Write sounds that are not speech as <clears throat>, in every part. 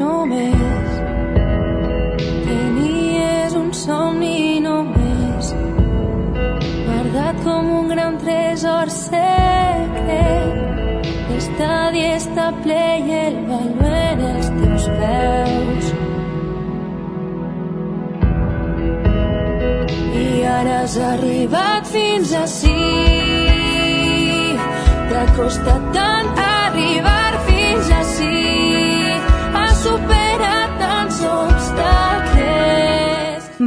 només. Tenies un somni només, guardat com un gran tresor secret. L'estadi està ple i el baló en els teus peus. I ara has arribat fins ací. T'ha costat tant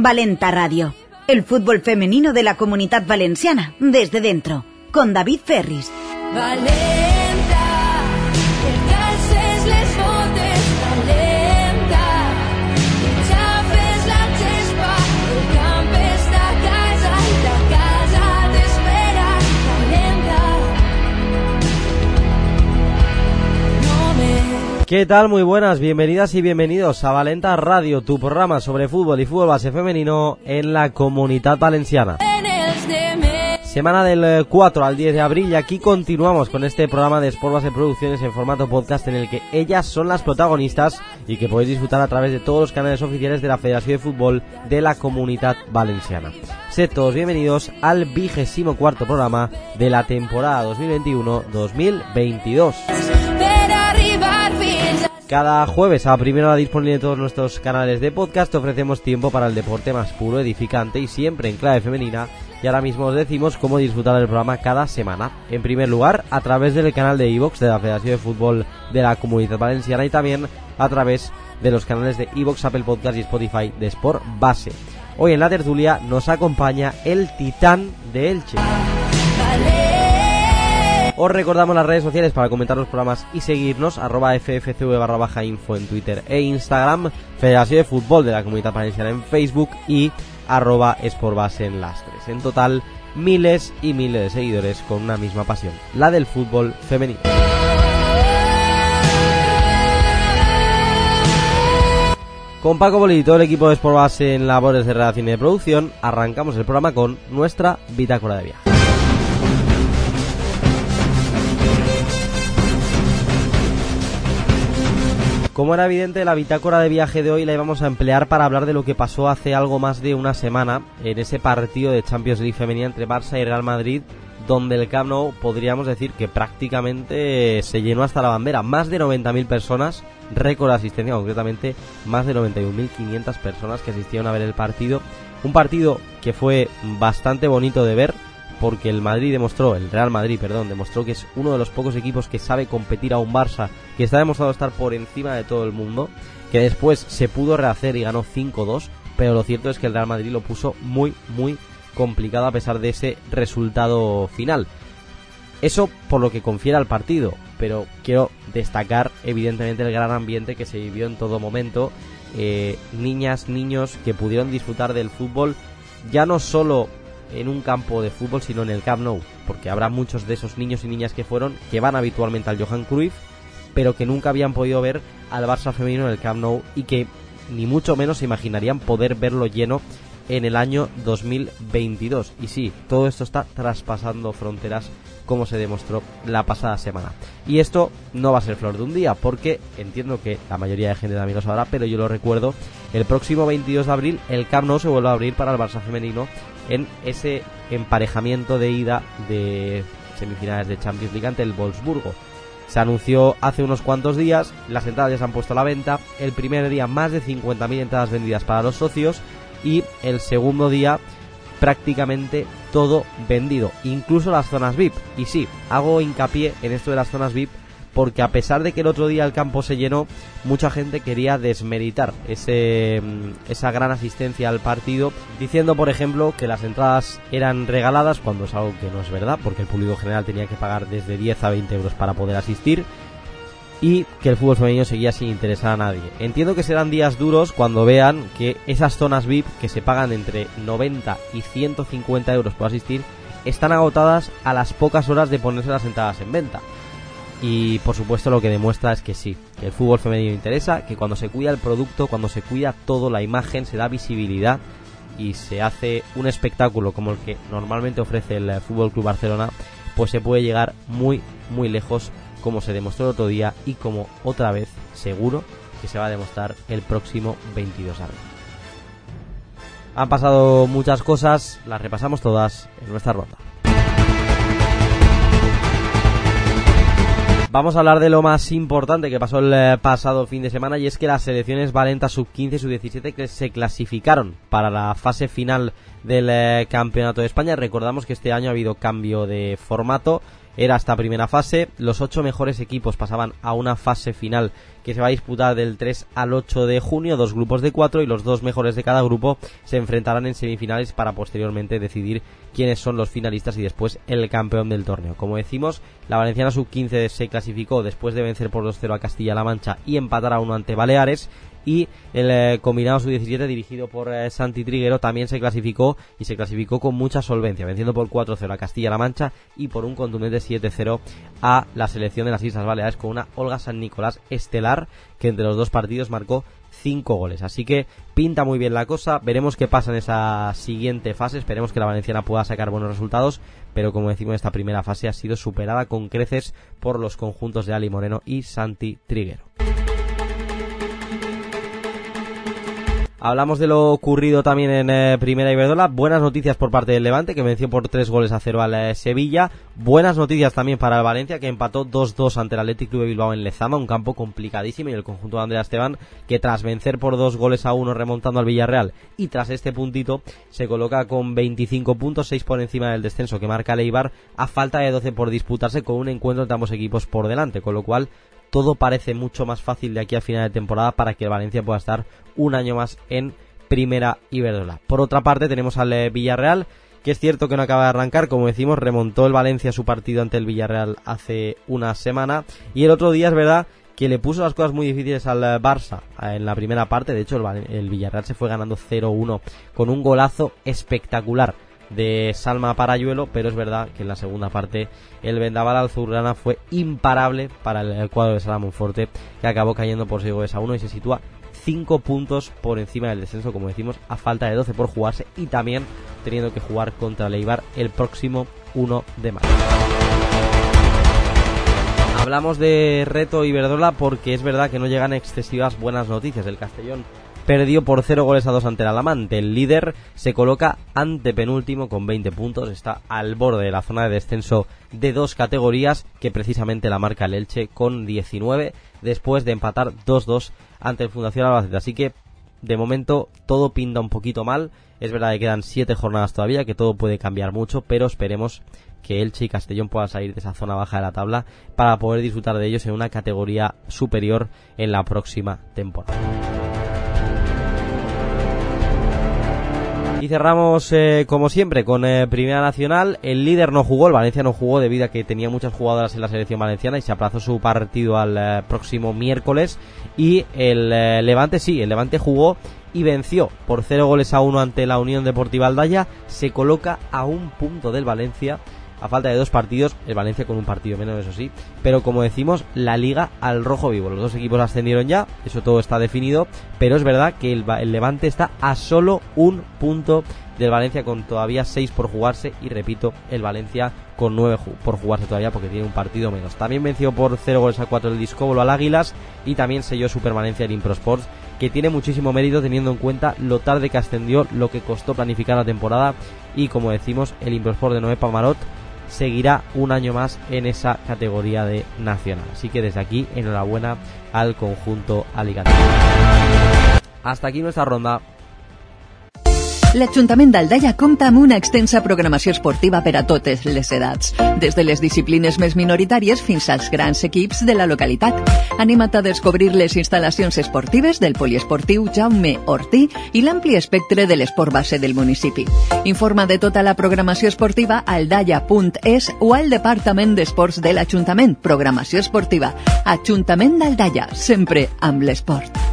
Valenta Radio, el fútbol femenino de la comunidad valenciana, desde dentro, con David Ferris. ¿Qué tal? Muy buenas, bienvenidas y bienvenidos a Valenta Radio, tu programa sobre fútbol y fútbol base femenino en la comunidad valenciana. Semana del eh, 4 al 10 de abril y aquí continuamos con este programa de Sport Base Producciones en formato podcast en el que ellas son las protagonistas y que podéis disfrutar a través de todos los canales oficiales de la Federación de Fútbol de la Comunidad Valenciana. Sed todos bienvenidos al vigésimo cuarto programa de la temporada 2021-2022. Cada jueves a primera hora disponible en todos nuestros canales de podcast ofrecemos tiempo para el deporte más puro, edificante y siempre en clave femenina. Y ahora mismo os decimos cómo disfrutar del programa cada semana. En primer lugar, a través del canal de iVox de la Federación de Fútbol de la Comunidad Valenciana y también a través de los canales de iVox, Apple Podcast y Spotify de Sport Base. Hoy en la tertulia nos acompaña el titán de Elche. Os recordamos las redes sociales para comentar los programas y seguirnos, arroba ffcv barra baja info en Twitter e Instagram, Federación de Fútbol de la Comunidad Valenciana en Facebook y arroba Sportbase en las tres. En total, miles y miles de seguidores con una misma pasión, la del fútbol femenino. Con Paco Bolí y todo el equipo de Sportbase en labores de redacción y de producción, arrancamos el programa con nuestra bitácora de viaje. Como era evidente, la bitácora de viaje de hoy la íbamos a emplear para hablar de lo que pasó hace algo más de una semana en ese partido de Champions League femenina entre Barça y Real Madrid, donde el Camp podríamos decir que prácticamente se llenó hasta la bandera. Más de 90.000 personas, récord de asistencia concretamente, más de 91.500 personas que asistieron a ver el partido. Un partido que fue bastante bonito de ver, porque el Madrid demostró, el Real Madrid, perdón, demostró que es uno de los pocos equipos que sabe competir a un Barça que está demostrado estar por encima de todo el mundo, que después se pudo rehacer y ganó 5-2, pero lo cierto es que el Real Madrid lo puso muy, muy complicado a pesar de ese resultado final. Eso por lo que confiera al partido, pero quiero destacar evidentemente el gran ambiente que se vivió en todo momento. Eh, niñas, niños que pudieron disfrutar del fútbol ya no solo en un campo de fútbol, sino en el Camp Nou, porque habrá muchos de esos niños y niñas que fueron, que van habitualmente al Johan Cruyff, pero que nunca habían podido ver al Barça femenino en el Camp Nou y que ni mucho menos se imaginarían poder verlo lleno en el año 2022. Y sí, todo esto está traspasando fronteras como se demostró la pasada semana. Y esto no va a ser flor de un día, porque entiendo que la mayoría de gente también lo sabrá, pero yo lo recuerdo, el próximo 22 de abril el Camp Nou se vuelve a abrir para el Barça femenino en ese emparejamiento de ida de semifinales de Champions League ante el Wolfsburgo. Se anunció hace unos cuantos días, las entradas ya se han puesto a la venta, el primer día más de 50.000 entradas vendidas para los socios y el segundo día prácticamente todo vendido, incluso las zonas VIP. Y sí, hago hincapié en esto de las zonas VIP porque a pesar de que el otro día el campo se llenó, mucha gente quería desmeritar ese, mm, esa gran asistencia al partido, diciendo, por ejemplo, que las entradas eran regaladas, cuando es algo que no es verdad, porque el público general tenía que pagar desde 10 a 20 euros para poder asistir, y que el fútbol femenino seguía sin interesar a nadie. Entiendo que serán días duros cuando vean que esas zonas VIP, que se pagan entre 90 y 150 euros por asistir, están agotadas a las pocas horas de ponerse las entradas en venta. Y por supuesto lo que demuestra es que sí, que el fútbol femenino interesa, que cuando se cuida el producto, cuando se cuida todo, la imagen, se da visibilidad y se hace un espectáculo como el que normalmente ofrece el Fútbol Club Barcelona, pues se puede llegar muy, muy lejos, como se demostró el otro día y como otra vez, seguro, que se va a demostrar el próximo 22 de abril. Han pasado muchas cosas, las repasamos todas en nuestra ronda. Vamos a hablar de lo más importante que pasó el eh, pasado fin de semana y es que las selecciones Valenta sub-15 y sub-17 que se clasificaron para la fase final del eh, Campeonato de España. Recordamos que este año ha habido cambio de formato era esta primera fase. Los ocho mejores equipos pasaban a una fase final que se va a disputar del 3 al 8 de junio, dos grupos de cuatro y los dos mejores de cada grupo se enfrentarán en semifinales para posteriormente decidir quiénes son los finalistas y después el campeón del torneo. Como decimos, la Valenciana Sub-15 se clasificó después de vencer por 2-0 a Castilla-La Mancha y empatar a uno ante Baleares y el eh, combinado sub-17 dirigido por eh, Santi Triguero también se clasificó y se clasificó con mucha solvencia, venciendo por 4-0 a Castilla-La Mancha y por un contundente 7-0 a la selección de las Islas Baleares con una Olga San Nicolás estelar que entre los dos partidos marcó 5 goles. Así que pinta muy bien la cosa. Veremos qué pasa en esa siguiente fase. Esperemos que la Valenciana pueda sacar buenos resultados. Pero como decimos, esta primera fase ha sido superada con creces por los conjuntos de Ali Moreno y Santi Triguero. Hablamos de lo ocurrido también en eh, Primera Iberdrola. Buenas noticias por parte del Levante, que venció por tres goles a cero al eh, Sevilla. Buenas noticias también para el Valencia, que empató 2-2 ante el Athletic Club de Bilbao en Lezama, un campo complicadísimo. Y el conjunto de Andrea Esteban, que tras vencer por dos goles a uno remontando al Villarreal y tras este puntito, se coloca con 25 puntos, 6 por encima del descenso que marca Leibar, a falta de 12 por disputarse con un encuentro entre ambos equipos por delante. Con lo cual, todo parece mucho más fácil de aquí a final de temporada para que el Valencia pueda estar un año más en Primera Iberdrola. Por otra parte tenemos al eh, Villarreal, que es cierto que no acaba de arrancar, como decimos, remontó el Valencia su partido ante el Villarreal hace una semana. Y el otro día es verdad que le puso las cosas muy difíciles al eh, Barça eh, en la primera parte, de hecho el, el Villarreal se fue ganando 0-1 con un golazo espectacular de Salma Parayuelo, pero es verdad que en la segunda parte el vendaval azulgrana fue imparable para el cuadro de Salamón Forte, que acabó cayendo por 6 goles a 1 y se sitúa 5 puntos por encima del descenso, como decimos, a falta de 12 por jugarse y también teniendo que jugar contra Leibar el próximo 1 de mayo. Hablamos de reto Iberdrola porque es verdad que no llegan excesivas buenas noticias. El Castellón perdió por 0 goles a 2 ante el Alamante. El líder se coloca ante penúltimo con 20 puntos, está al borde de la zona de descenso de dos categorías que precisamente la marca el Elche con 19 después de empatar 2-2 ante el Fundación Albacete. Así que de momento todo pinta un poquito mal. Es verdad que quedan 7 jornadas todavía, que todo puede cambiar mucho, pero esperemos que Elche y Castellón puedan salir de esa zona baja de la tabla para poder disfrutar de ellos en una categoría superior en la próxima temporada. Y cerramos, eh, como siempre, con eh, Primera Nacional. El líder no jugó, el Valencia no jugó debido a que tenía muchas jugadoras en la selección valenciana y se aplazó su partido al eh, próximo miércoles. Y el Levante sí, el Levante jugó y venció por 0 goles a 1 ante la Unión Deportiva Aldaya. Se coloca a un punto del Valencia a falta de dos partidos, el Valencia con un partido menos, eso sí, pero como decimos, la liga al rojo vivo. Los dos equipos ascendieron ya, eso todo está definido, pero es verdad que el, Levante está a solo un punto del Valencia con todavía seis por jugarse y repito, el Valencia con nueve por jugarse todavía porque tiene un partido menos. También venció por 0 goles a 4 el Discóbolo al Águilas y también selló su permanencia en Impro Sports que tiene muchísimo mérito teniendo en cuenta lo tarde que ascendió, lo que costó planificar la temporada y como decimos, el Impro Sport de Noé Pamarot seguirá un año más en esa categoría de nacional. Así que desde aquí, enhorabuena al conjunto Alicante. Hasta aquí nuestra ronda. L'Ajuntament d'Aldaia compta amb una extensa programació esportiva per a totes les edats, des de les disciplines més minoritàries fins als grans equips de la localitat. Anima't a descobrir les instal·lacions esportives del poliesportiu Jaume Ortí i l'ampli espectre de l'esport base del municipi. Informa de tota la programació esportiva a aldaia.es o al Departament d'Esports de l'Ajuntament. Programació esportiva. Ajuntament d'Aldaia, sempre amb l'esport.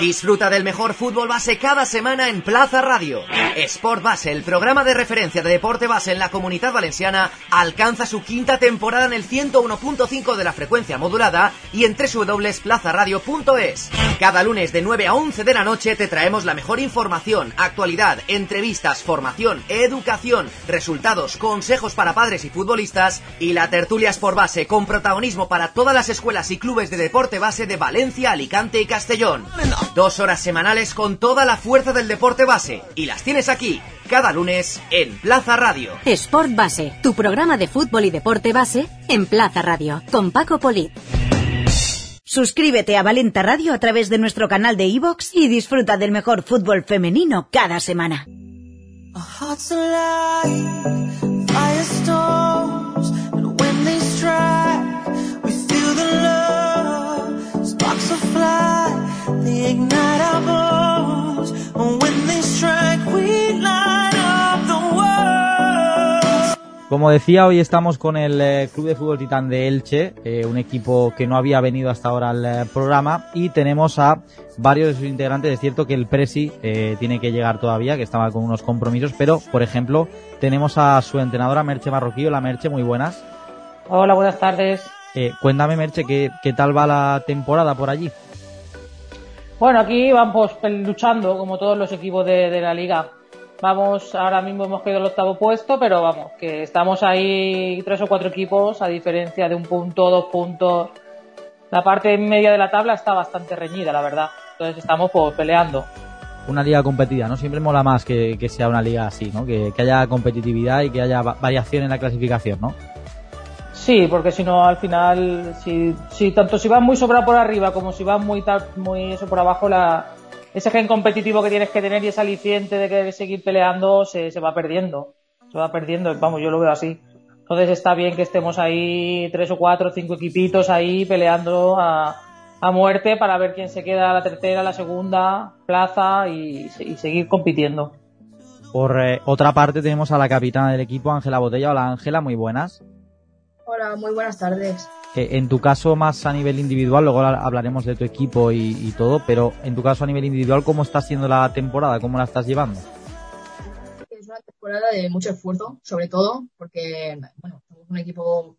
Disfruta del mejor fútbol base cada semana en Plaza Radio. Sport Base, el programa de referencia de deporte base en la comunidad valenciana, alcanza su quinta temporada en el 101.5 de la frecuencia modulada y en www.plazaradio.es. Cada lunes de 9 a 11 de la noche te traemos la mejor información, actualidad, entrevistas, formación, educación, resultados, consejos para padres y futbolistas y la tertulia Sport Base con protagonismo para todas las escuelas y clubes de deporte base de Valencia, Alicante y Castellón. Dos horas semanales con toda la fuerza del deporte base y las tienes aquí cada lunes en Plaza Radio. Sport Base, tu programa de fútbol y deporte base en Plaza Radio con Paco Polit. Suscríbete a Valenta Radio a través de nuestro canal de iVoox y disfruta del mejor fútbol femenino cada semana. Our hearts alive, firestorms, they ignite our bones, and when they strike, we light up the world. Como decía, hoy estamos con el eh, Club de Fútbol Titán de Elche, eh, un equipo que no había venido hasta ahora al eh, programa, y tenemos a varios de sus integrantes. Es cierto que el Presi eh, tiene que llegar todavía, que estaba con unos compromisos, pero, por ejemplo, tenemos a su entrenadora Merche Marroquí. Hola Merche, muy buenas. Hola, buenas tardes. Eh, cuéntame Merche, ¿qué, ¿qué tal va la temporada por allí? Bueno, aquí vamos luchando como todos los equipos de, de la liga. Vamos, ahora mismo hemos quedado el octavo puesto, pero vamos, que estamos ahí tres o cuatro equipos a diferencia de un punto, dos puntos. La parte media de la tabla está bastante reñida, la verdad. Entonces estamos pues, peleando. Una liga competida, ¿no? Siempre mola más que, que sea una liga así, ¿no? Que, que haya competitividad y que haya va- variación en la clasificación, ¿no? Sí, porque si no, al final, si, tanto si vas muy sobrado por arriba como si vas muy muy eso por abajo, la, ese gen competitivo que tienes que tener y ese aliciente de querer seguir peleando se, se va perdiendo. Se va perdiendo, vamos, yo lo veo así. Entonces está bien que estemos ahí tres o cuatro cinco equipitos ahí peleando a, a muerte para ver quién se queda la tercera, la segunda plaza y, y seguir compitiendo. Por eh, otra parte tenemos a la capitana del equipo, Ángela Botella. Hola Ángela, muy buenas. Hola, muy buenas tardes. Eh, en tu caso más a nivel individual, luego ha- hablaremos de tu equipo y, y todo, pero en tu caso a nivel individual, ¿cómo está siendo la temporada? ¿Cómo la estás llevando? Es una temporada de mucho esfuerzo, sobre todo porque, bueno, somos un equipo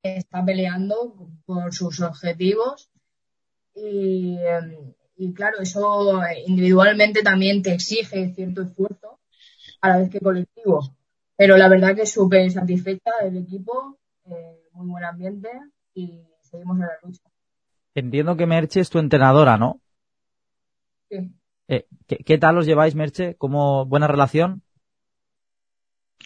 que está peleando por sus objetivos y, y claro, eso individualmente también te exige cierto esfuerzo a la vez que colectivo. Pero la verdad que súper satisfecha del equipo, muy buen ambiente y seguimos en la lucha. Entiendo que Merche es tu entrenadora, ¿no? Sí. Eh, ¿qué, qué tal os lleváis, Merche? ¿Cómo buena relación?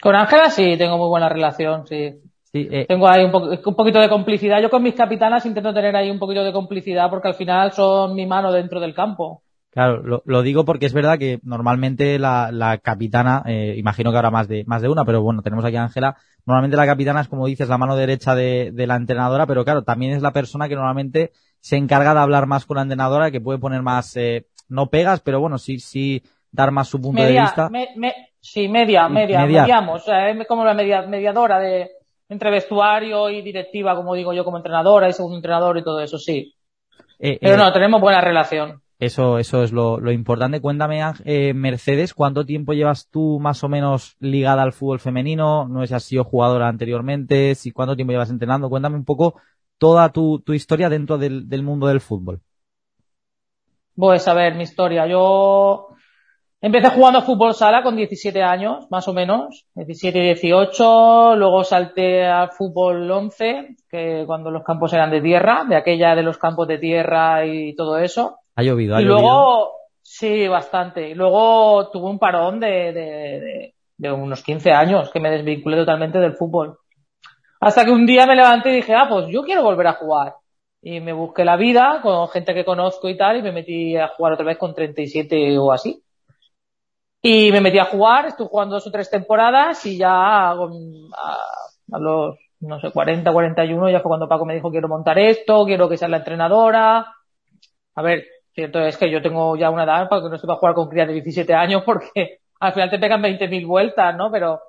Con Ángela sí, tengo muy buena relación, sí. Sí, eh, Tengo ahí un, po- un poquito de complicidad. Yo con mis capitanas intento tener ahí un poquito de complicidad porque al final son mi mano dentro del campo. Claro, lo, lo digo porque es verdad que normalmente la, la capitana, eh, imagino que habrá más de, más de una, pero bueno, tenemos aquí a Ángela. Normalmente la capitana es, como dices, la mano derecha de, de la entrenadora, pero claro, también es la persona que normalmente se encarga de hablar más con la entrenadora, que puede poner más, eh, no pegas, pero bueno, sí, sí, dar más su punto de Media, vista. me- me- sí, media, media, mediar. mediamos. O sea, es como la media- mediadora de entre vestuario y directiva, como digo yo, como entrenadora y segundo entrenador y todo eso, sí. Eh, Pero eh, no, tenemos buena relación. Eso, eso es lo, lo importante. Cuéntame, eh, Mercedes, ¿cuánto tiempo llevas tú más o menos ligada al fútbol femenino? ¿No es has sido jugadora anteriormente? ¿Si cuánto tiempo llevas entrenando? Cuéntame un poco toda tu, tu historia dentro del, del mundo del fútbol. Pues a ver, mi historia. Yo empecé jugando fútbol sala con 17 años, más o menos, 17 y 18, luego salté al fútbol 11, que cuando los campos eran de tierra, de aquella de los campos de tierra y todo eso. Ha llovido, ha Y llovido. luego, sí, bastante. Y luego tuve un parón de, de, de, de unos 15 años que me desvinculé totalmente del fútbol. Hasta que un día me levanté y dije, ah, pues yo quiero volver a jugar. Y me busqué la vida con gente que conozco y tal, y me metí a jugar otra vez con 37 o así. Y me metí a jugar, estuve jugando dos o tres temporadas y ya a, a los, no sé, 40, 41, ya fue cuando Paco me dijo quiero montar esto, quiero que sea la entrenadora. A ver, cierto es que yo tengo ya una edad para que no se va a jugar con crías de 17 años porque <laughs> al final te pegan 20.000 vueltas, ¿no? Pero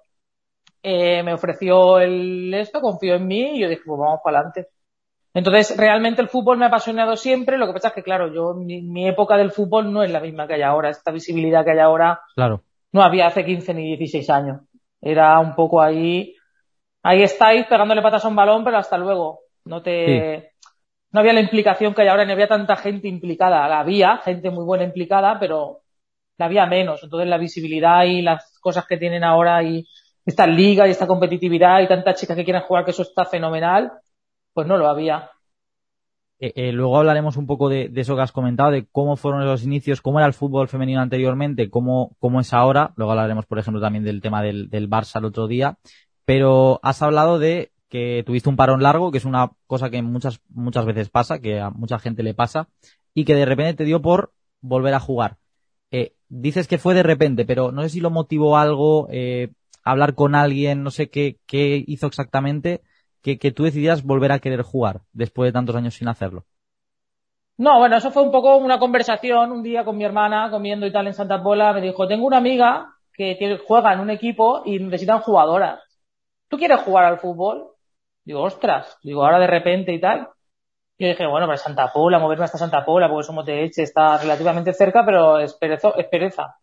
eh, me ofreció el esto, confió en mí y yo dije, pues vamos para adelante. Entonces, realmente el fútbol me ha apasionado siempre. Lo que pasa es que, claro, yo, mi, mi época del fútbol no es la misma que hay ahora. Esta visibilidad que hay ahora Claro. no había hace 15 ni 16 años. Era un poco ahí, ahí estáis pegándole patas a un balón, pero hasta luego. No te, no había la implicación que hay ahora, ni había tanta gente implicada. La había, gente muy buena implicada, pero la había menos. Entonces la visibilidad y las cosas que tienen ahora y esta liga y esta competitividad y tantas chicas que quieren jugar, que eso está fenomenal, pues no lo había. Eh, eh, luego hablaremos un poco de, de eso que has comentado, de cómo fueron los inicios, cómo era el fútbol femenino anteriormente, cómo, cómo es ahora. Luego hablaremos, por ejemplo, también del tema del, del Barça el otro día. Pero has hablado de que tuviste un parón largo, que es una cosa que muchas, muchas veces pasa, que a mucha gente le pasa, y que de repente te dio por volver a jugar. Eh, dices que fue de repente, pero no sé si lo motivó algo, eh, hablar con alguien, no sé qué, qué hizo exactamente, que, que tú decidieras volver a querer jugar después de tantos años sin hacerlo. No, bueno, eso fue un poco una conversación un día con mi hermana comiendo y tal en Santa Pola. Me dijo, tengo una amiga que juega en un equipo y necesitan jugadoras. ¿Tú quieres jugar al fútbol? Digo, ostras, digo, ahora de repente y tal. Yo dije, bueno, para Santa Pola, moverme hasta Santa Pola, porque somos de Elche, está relativamente cerca, pero es, perezo- pereza.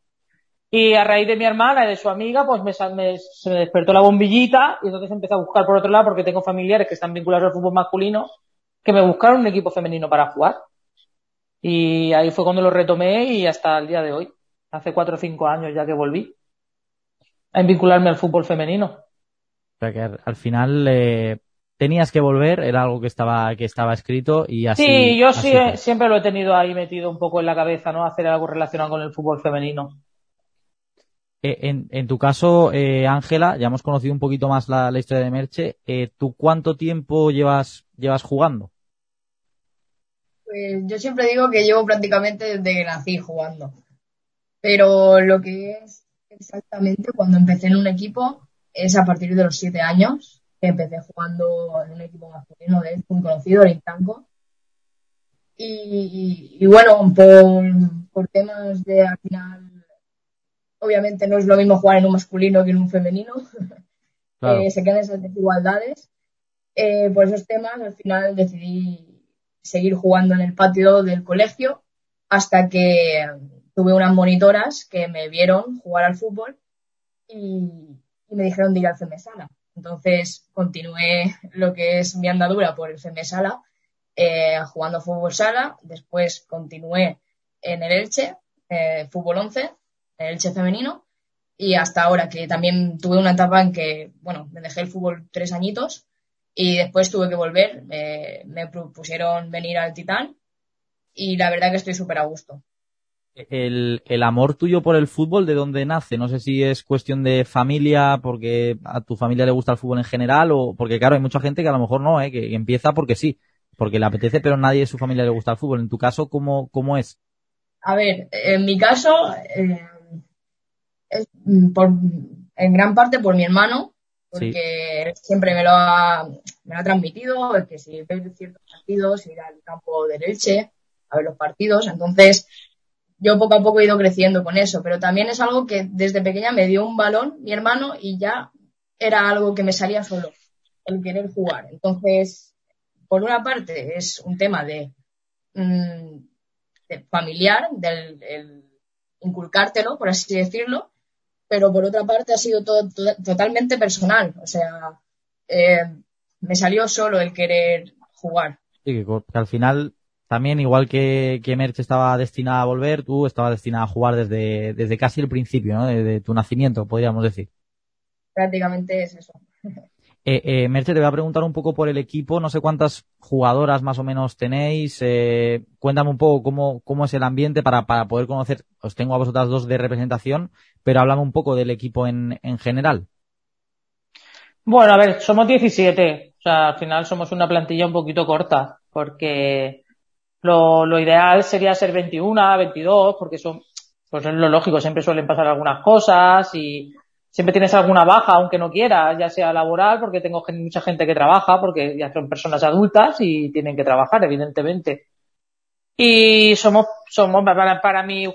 Y a raíz de mi hermana y de su amiga, pues me, me- se me despertó la bombillita y entonces empecé a buscar por otro lado porque tengo familiares que están vinculados al fútbol masculino que me buscaron un equipo femenino para jugar. Y ahí fue cuando lo retomé y hasta el día de hoy. Hace cuatro o cinco años ya que volví a vincularme al fútbol femenino. O sea que al final eh, tenías que volver, era algo que estaba, que estaba escrito y así. sí, yo así sí, fue. siempre lo he tenido ahí metido un poco en la cabeza, ¿no? Hacer algo relacionado con el fútbol femenino. Eh, en, en tu caso, eh, Ángela, ya hemos conocido un poquito más la, la historia de Merche. Eh, ¿Tú cuánto tiempo llevas, llevas jugando? Pues yo siempre digo que llevo prácticamente desde que nací jugando. Pero lo que es exactamente cuando empecé en un equipo es a partir de los siete años, empecé jugando en un equipo masculino de muy conocido, el Intanco. Y, y, y bueno, por, por temas de al final, obviamente no es lo mismo jugar en un masculino que en un femenino. <laughs> Claro. Eh, se quedan esas desigualdades. Eh, por esos temas, al final decidí seguir jugando en el patio del colegio hasta que tuve unas monitoras que me vieron jugar al fútbol y, y me dijeron de ir al Femesala. Entonces continué lo que es mi andadura por el Femesala, eh, jugando fútbol sala. Después continué en el Elche, eh, fútbol 11, en el Elche femenino. Y hasta ahora, que también tuve una etapa en que, bueno, me dejé el fútbol tres añitos y después tuve que volver. me propusieron venir al Titán y la verdad que estoy súper a gusto. El, el amor tuyo por el fútbol, ¿de dónde nace? No sé si es cuestión de familia, porque a tu familia le gusta el fútbol en general, o porque claro, hay mucha gente que a lo mejor no, ¿eh? que empieza porque sí, porque le apetece, pero nadie de su familia le gusta el fútbol. En tu caso, ¿cómo, cómo es? A ver, en mi caso, eh, es por, en gran parte por mi hermano, porque él siempre me lo ha, me lo ha transmitido, es que si ver ciertos partidos, ir al campo del Elche, a ver los partidos, entonces yo poco a poco he ido creciendo con eso, pero también es algo que desde pequeña me dio un balón mi hermano y ya era algo que me salía solo, el querer jugar. Entonces, por una parte es un tema de, mm, de familiar, del el inculcártelo, por así decirlo, pero por otra parte ha sido todo, to- totalmente personal, o sea, eh, me salió solo el querer jugar. Sí, que al final, también igual que, que Merch estaba destinada a volver, tú estabas destinada a jugar desde, desde casi el principio, ¿no? Desde tu nacimiento, podríamos decir. Prácticamente es eso. <laughs> Eh, eh, Merche, te voy a preguntar un poco por el equipo. No sé cuántas jugadoras más o menos tenéis. Eh, cuéntame un poco cómo, cómo es el ambiente para, para poder conocer. Os tengo a vosotras dos de representación, pero háblame un poco del equipo en, en general. Bueno, a ver, somos 17. O sea, al final somos una plantilla un poquito corta, porque lo, lo ideal sería ser 21, 22, porque son, pues es lo lógico, siempre suelen pasar algunas cosas y siempre tienes alguna baja, aunque no quieras, ya sea laboral, porque tengo mucha gente que trabaja, porque ya son personas adultas y tienen que trabajar, evidentemente. Y somos, somos, para, para mi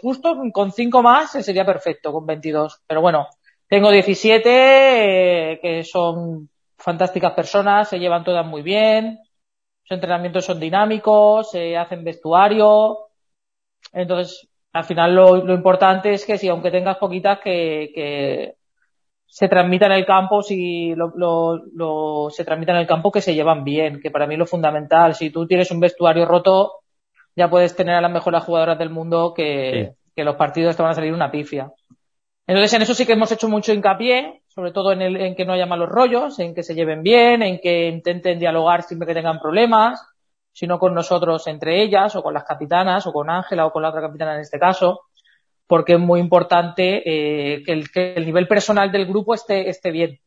con cinco más sería perfecto, con 22. Pero bueno, tengo 17, eh, que son fantásticas personas, se llevan todas muy bien. Los entrenamientos son dinámicos, se hacen vestuario. Entonces, al final lo, lo importante es que si aunque tengas poquitas, que, que se transmita en el campo, si lo, lo, lo, se transmita en el campo, que se llevan bien, que para mí es lo fundamental. Si tú tienes un vestuario roto, ya puedes tener a las mejores jugadoras del mundo que, Sí. que los partidos te van a salir una pifia. Entonces, en eso sí que hemos hecho mucho hincapié, sobre todo en, el, en que no haya malos rollos, en que se lleven bien, en que intenten dialogar siempre que tengan problemas, sino con nosotros entre ellas, o con las capitanas, o con Ángela, o con la otra capitana en este caso, porque es muy importante eh, que, el, que el nivel personal del grupo esté, esté bien,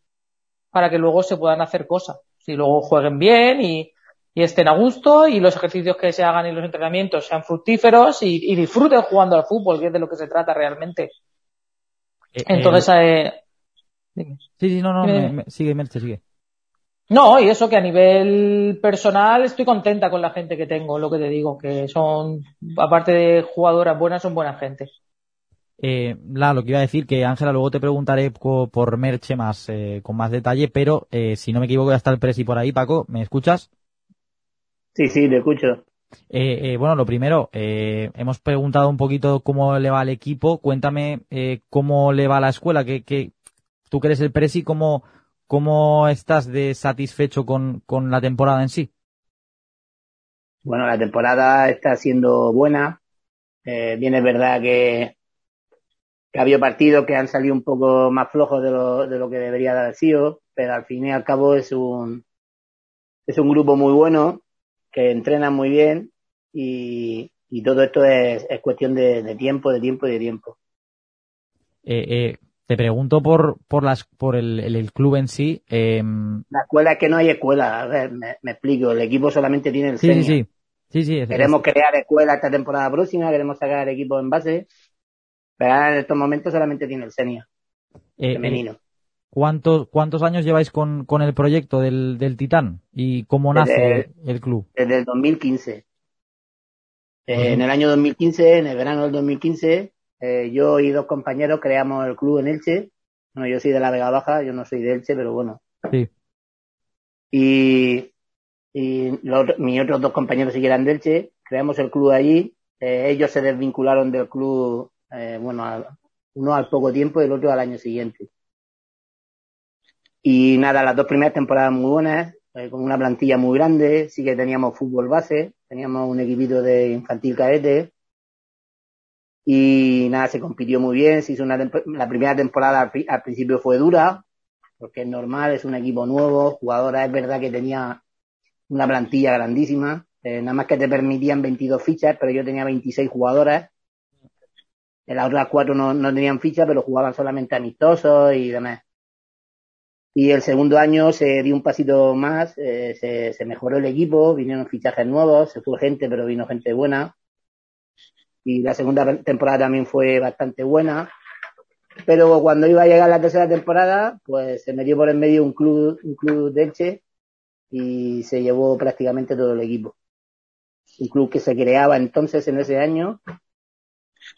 para que luego se puedan hacer cosas. Si luego jueguen bien y, y estén a gusto, y los ejercicios que se hagan y los entrenamientos sean fructíferos y, y disfruten jugando al fútbol, que es de lo que se trata realmente. Eh, Entonces, eh, eh, dime. sí, sí, no, no, me- me- sigue, Merche, sigue. No, y eso que a nivel personal estoy contenta con la gente que tengo, lo que te digo, que son, aparte de jugadoras buenas, son buena gente. Eh, la, lo que iba a decir, que Ángela, luego te preguntaré por Merche más, eh, con más detalle, pero eh, si no me equivoco ya está el Presi por ahí, Paco, ¿me escuchas? Sí, sí, te escucho. Eh, eh, bueno, lo primero, eh, hemos preguntado un poquito cómo le va al equipo. Cuéntame eh, cómo le va a la escuela. Que, que tú que eres el presi, ¿cómo, cómo estás de satisfecho con, con la temporada en sí? Bueno, la temporada está siendo buena. Eh, bien es verdad que, que ha habido partidos que han salido un poco más flojos de lo, de lo que debería de haber sido, pero al fin y al cabo es un, es un grupo muy bueno, que entrena muy bien y, y todo esto es, es cuestión de, de tiempo, de tiempo y de tiempo. Eh, eh, te pregunto por, por, las, por el, el, el club en sí. Eh, La escuela es que no hay escuela. A ver, me, me explico. El equipo solamente tiene el sí, senior. sí. Sí, sí, Queremos crear escuela esta temporada próxima, queremos sacar equipos en base, pero ahora en estos momentos solamente tiene el senior eh, eh, femenino. ¿cuántos, ¿Cuántos años lleváis con, con el proyecto del, del Titán? ¿Y cómo nace el club? Desde el 2015. Eh, Ujú. En el año 2015, en el verano del 2015, eh, yo y dos compañeros creamos el club en Elche. Bueno, yo soy de la Vega Baja, yo no soy de Elche, pero bueno. Sí. Y, y los- mis otros dos compañeros sí eran de Elche, creamos el club allí. Eh, ellos se desvincularon del club, eh, bueno, al- uno al poco tiempo y el otro al año siguiente. Y nada, las dos primeras temporadas muy buenas, eh, con una plantilla muy grande, sí que teníamos fútbol base, teníamos un equipito de infantil cadete. Y nada, se compitió muy bien, se hizo una la primera temporada al, pri- al principio fue dura, porque es normal, es un equipo nuevo, jugadoras, es verdad que tenía una plantilla grandísima, eh, nada más que te permitían 22 fichas, pero yo tenía 26 jugadoras. En las otras cuatro no, no tenían fichas, pero jugaban solamente amistosos y demás. Y el segundo año se dio un pasito más, eh, se mejoró el equipo, vinieron fichajes nuevos, se fue gente, pero vino gente buena. Y la segunda temporada también fue bastante buena. Pero cuando iba a llegar la tercera temporada, pues se metió por en medio un club, un club de Elche y se llevó prácticamente todo el equipo. Un club que se creaba entonces en ese año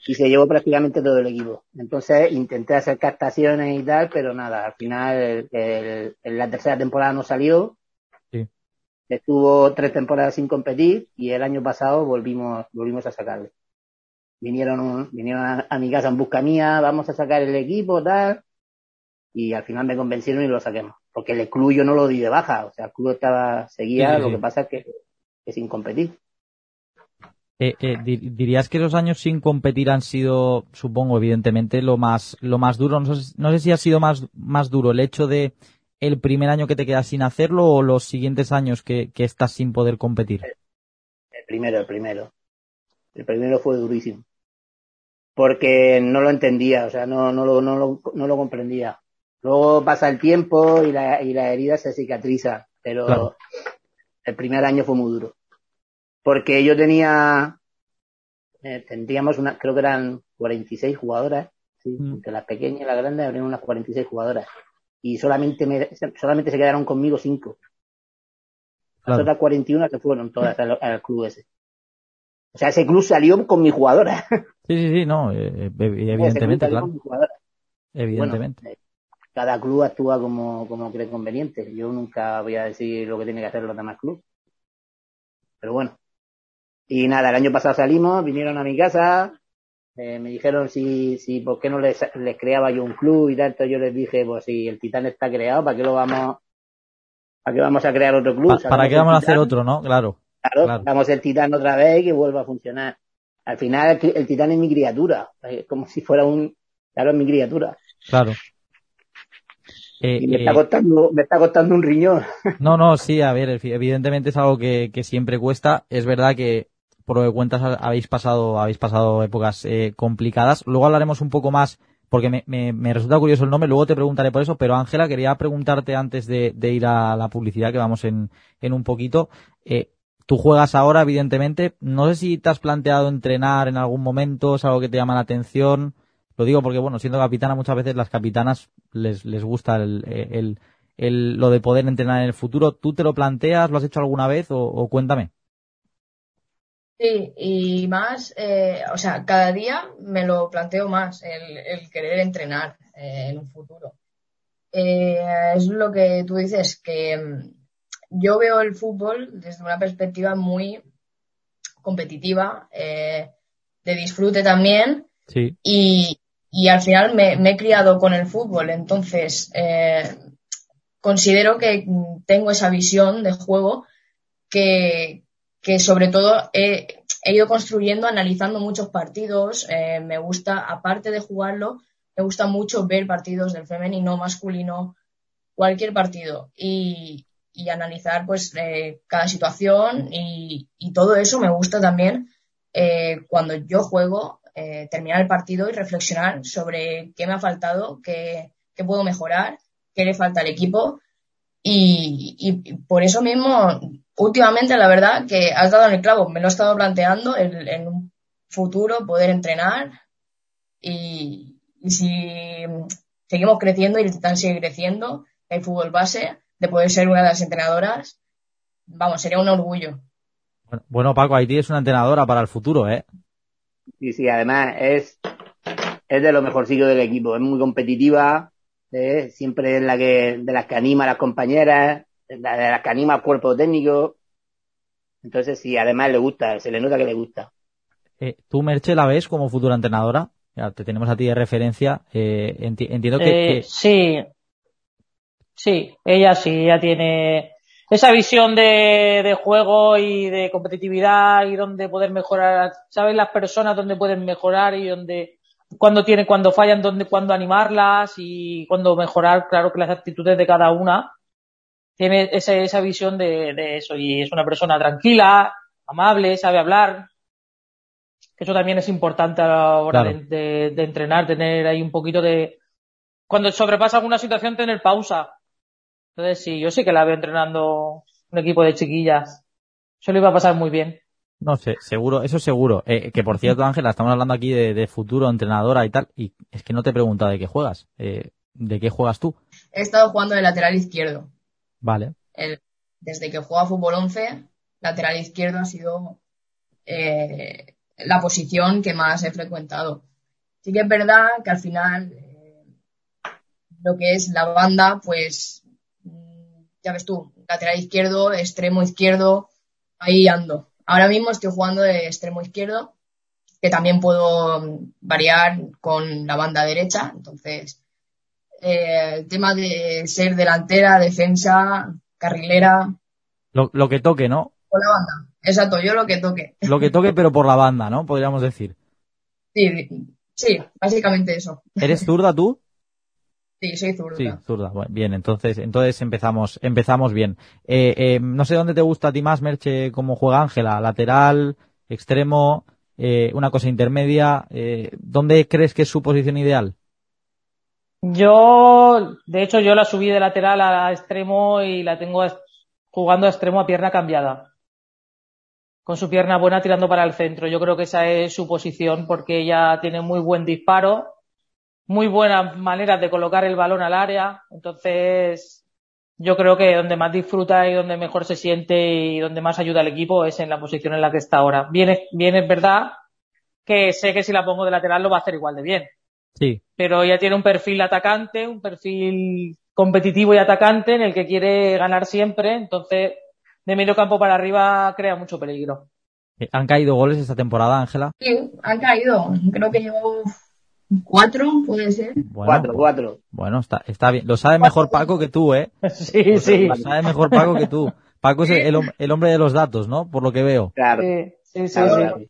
y se llevó prácticamente todo el equipo. Entonces intenté hacer captaciones y tal, pero nada, al final el- la tercera temporada no salió. Sí. Estuvo tres temporadas sin competir y el año pasado volvimos, volvimos a sacarle. Vinieron, vinieron a, a mi casa en busca mía, vamos a sacar el equipo, tal. Y al final me convencieron y lo saquemos. Porque el club yo no lo di de baja, o sea, el club estaba, seguía, Sí, lo sí. que pasa es que, que sin competir. Eh, eh, di- dirías que esos años sin competir han sido, supongo, evidentemente, lo más, lo más duro. No sé, no sé si ha sido más, más duro el hecho de el primer año que te quedas sin hacerlo o los siguientes años que, que estás sin poder competir. El primero, el primero. El primero fue durísimo. Porque no lo entendía, o sea, no, no, lo, no, lo, no lo comprendía. Luego pasa el tiempo y la, y la herida se cicatriza, pero Claro. el primer año fue muy duro. Porque yo tenía, eh, tendríamos una, creo que eran 46 jugadoras, sí, Mm. entre las pequeñas y las grandes habrían unas 46 jugadoras. Y solamente me, solamente se quedaron conmigo cinco. Las Claro. otras 41 se fueron todas al, al club ese. O sea, ese club salió con mi jugadora. <laughs> Sí, sí, sí, no, eh, eh, evidentemente, claro, evidentemente. Bueno, eh, cada club actúa como, como cree conveniente. Yo nunca voy a decir lo que tiene que hacer los demás clubes. pero bueno. Y nada, el año pasado salimos, vinieron a mi casa, eh, me dijeron si, si, por qué no les, les creaba yo un club y tanto, yo les dije, pues si el Titán está creado, ¿para qué lo vamos, para qué vamos a crear otro club? Pa- ¿Para qué vamos a hacer otro, no? Claro. Claro, Claro. damos el Titán otra vez y que vuelva a funcionar. Al final, el, el Titán es mi criatura, es como si fuera un, claro, es mi criatura. Claro. Eh, Y me eh, está costando, me está costando un riñón. <laughs> No, no, sí, a ver, evi- evidentemente es algo que, que siempre cuesta. Es verdad que, por lo que cuentas, ha- habéis pasado, habéis pasado épocas eh, complicadas. Luego hablaremos un poco más, porque me, me, me resulta curioso el nombre, luego te preguntaré por eso, pero Ángela, quería preguntarte antes de, de ir a la publicidad, que vamos en, en un poquito. Eh, tú juegas ahora, evidentemente. No sé si te has planteado entrenar en algún momento, es algo que te llama la atención. Lo digo porque, bueno, siendo capitana, muchas veces las capitanas les, les gusta el, el, el- lo de poder entrenar en el futuro. ¿Tú te lo planteas? ¿Lo has hecho alguna vez? O, cuéntame. Sí, y más, eh, o sea, cada día me lo planteo más, el, el querer entrenar eh, en un futuro. Eh, es lo que tú dices, que mm, yo veo el fútbol desde una perspectiva muy competitiva, eh, de disfrute también, Sí. y, y al final me, me he criado con el fútbol, entonces eh, considero que tengo esa visión de juego que, que sobre todo he, he ido construyendo analizando muchos partidos. eh, me gusta, aparte de jugarlo, me gusta mucho ver partidos del femenino, masculino, cualquier partido y, y analizar pues eh, cada situación y, y todo eso me gusta también eh, cuando yo juego, eh, terminar el partido y reflexionar sobre qué me ha faltado, qué, qué puedo mejorar, qué le falta al equipo y, y por eso mismo, últimamente, la verdad que has dado en el clavo. Me lo he estado planteando el- en un futuro poder entrenar y, y si seguimos creciendo y el Titán sigue creciendo, el fútbol base, de poder ser una de las entrenadoras, vamos, sería un orgullo. Bueno, Paco, ahí tienes una entrenadora para el futuro, ¿eh? Y sí, además es, es de lo mejorcillo del equipo, es muy competitiva, eh, siempre es la que, de las que anima a las compañeras, de las que anima al cuerpo técnico. Entonces sí, además le gusta, se le nota que le gusta. Eh, ¿Tú, Merche, la ves como futura entrenadora? Ya, te tenemos a ti de referencia. Eh, enti- entiendo que, Eh, que- Sí, sí, ella sí, ella tiene esa visión de, de juego y de competitividad y donde poder mejorar, sabes las personas dónde pueden mejorar y dónde, cuando tiene, cuando fallan, dónde, cuándo animarlas y cuándo mejorar, claro que las actitudes de cada una. Tiene esa, esa visión de, de eso y es una persona tranquila, amable, sabe hablar. Eso también es importante a la hora Claro. de- de entrenar, tener ahí un poquito de, cuando sobrepasa alguna situación tener pausa. Entonces sí, yo sí que la veo entrenando un equipo de chiquillas. Eso le iba a pasar muy bien. no sé, seguro, eso seguro. Eh, que por cierto, Ángela, estamos hablando aquí de, de futuro entrenadora y tal, y es que no te he preguntado de qué juegas. Eh, ¿De qué juegas tú? He estado jugando de lateral izquierdo. Vale. El- desde que juego a fútbol 11, lateral izquierdo ha sido eh, la posición que más he frecuentado. Sí que es verdad que al final eh, lo que es la banda, pues ya ves tú, lateral izquierdo, extremo izquierdo, ahí ando. Ahora mismo estoy jugando de extremo izquierdo, que también puedo mm, variar con la banda derecha, entonces eh, el tema de ser delantera, defensa, carrilera, Lo, lo que toque, ¿no? con la banda. Exacto, yo lo que toque. Lo que toque, pero por la banda, ¿no? Podríamos decir. Sí, sí, básicamente eso. ¿Eres zurda tú? Sí, soy zurda. Sí, zurda. Bueno, bien, entonces, entonces empezamos, empezamos bien. Eh, eh, no sé dónde te gusta a ti más, Merche, cómo juega Ángela, lateral, extremo, eh, una cosa intermedia. Eh, ¿Dónde crees que es su posición ideal? Yo, de hecho, yo la subí de lateral a extremo y la tengo jugando a extremo a pierna cambiada. Con su pierna buena tirando para el centro. Yo creo que esa es su posición porque ella tiene muy buen disparo, muy buenas maneras de colocar el balón al área. Entonces, yo creo que donde más disfruta y donde mejor se siente y donde más ayuda al equipo es en la posición en la que está ahora. Bien, es- bien es verdad que sé que si la pongo de lateral lo va a hacer igual de bien Sí, pero ella tiene un perfil atacante, un perfil competitivo y atacante en el que quiere ganar siempre, entonces de medio campo para arriba crea mucho peligro. Eh, ¿Han caído goles esta temporada, Ángela? Sí, han caído. Creo que llevo cuatro, puede ser. Bueno, cuatro, cuatro. Bueno, está, está bien. Lo sabe mejor Paco que tú, ¿eh? <laughs> Sí, sí. Lo sabe mejor Paco que tú. Paco es el, el hombre de los datos, ¿no? Por lo que veo. Claro. Sí, sí, sí, claro, sí. claro.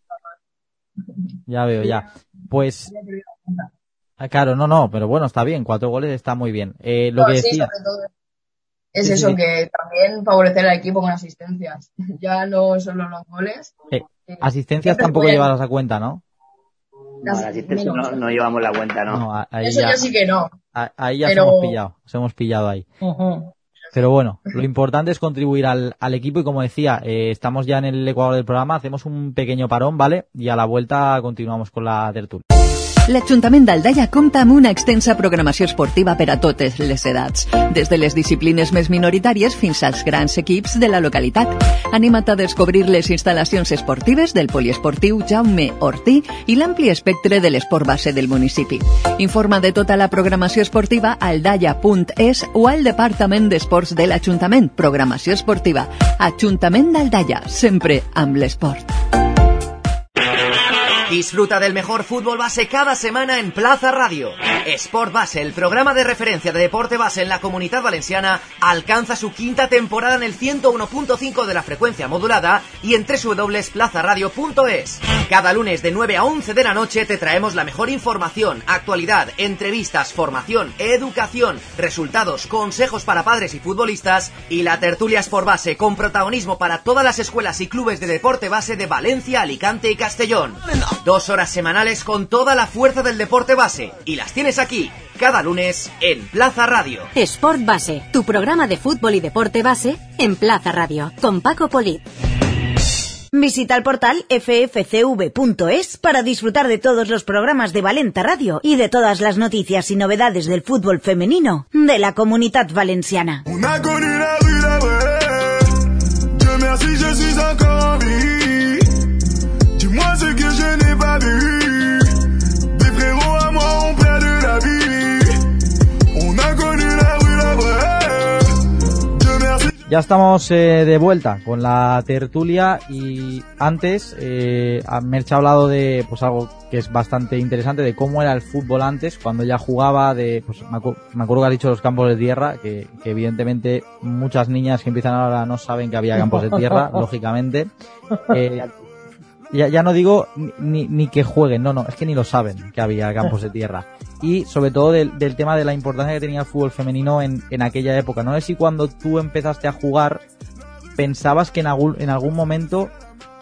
Ya veo, ya. Pues, ah, claro, no, no, pero bueno, está bien. Cuatro goles está muy bien. Eh, lo No, que sí, decía, sobre todo. Es eso, sí. que también favorecer al equipo con asistencias. <laughs> Ya no solo los goles. eh, eh, asistencias tampoco pueden- llevarás a cuenta, ¿no? No, no, no llevamos la cuenta, ¿no? Ahí Eso ya, ya sí que no. ahí ya pero- se hemos pillado, se hemos pillado ahí. Pero bueno, lo importante es contribuir al, al equipo y como decía, eh, estamos ya en el ecuador del programa, hacemos un pequeño parón, ¿vale? Y a la vuelta continuamos con la tertulia. L'Ajuntament d'Aldaia compta amb una extensa programació esportiva per a totes les edats, des de les disciplines més minoritàries fins als grans equips de la localitat. Anima't a descobrir les instal·lacions esportives del poliesportiu Jaume Ortí i l'ampli espectre de l'esport base del municipi. Informa de tota la programació esportiva a aldaia.es o al Departament d'Esports de l'Ajuntament. Programació esportiva. Ajuntament d'Aldaia, sempre amb l'esport. Disfruta del mejor fútbol base cada semana en Plaza Radio. Sport Base, el programa de referencia de deporte base en la comunidad valenciana, alcanza su quinta temporada en el 101.5 de la frecuencia modulada y en www.plazaradio.es. Cada lunes de 9 a 11 de la noche te traemos la mejor información, actualidad, entrevistas, formación, educación, resultados, consejos para padres y futbolistas y la tertulia Sport Base con protagonismo para todas las escuelas y clubes de deporte base de Valencia, Alicante y Castellón. Dos horas semanales con toda la fuerza del deporte base y las tienes aquí, cada lunes en Plaza Radio. Sport Base, tu programa de fútbol y deporte base en Plaza Radio, con Paco Polit. Visita el portal ffcv.es para disfrutar de todos los programas de Valenta Radio y de todas las noticias y novedades del fútbol femenino de la comunidad valenciana. On a connu la Ya estamos eh, de vuelta con la tertulia y antes eh, Merche ha hablado de pues algo que es bastante interesante de cómo era el fútbol antes cuando ya jugaba de pues me, acu- me acuerdo que has dicho los campos de tierra que, que evidentemente muchas niñas que empiezan ahora no saben que había campos de tierra <laughs> lógicamente. Eh, ya, ya no digo ni, ni, que jueguen, no, no, es que ni lo saben que había campos de tierra. Y sobre todo del, del tema de la importancia que tenía el fútbol femenino en, en aquella época. No sé si cuando tú empezaste a jugar pensabas que en algún, en algún momento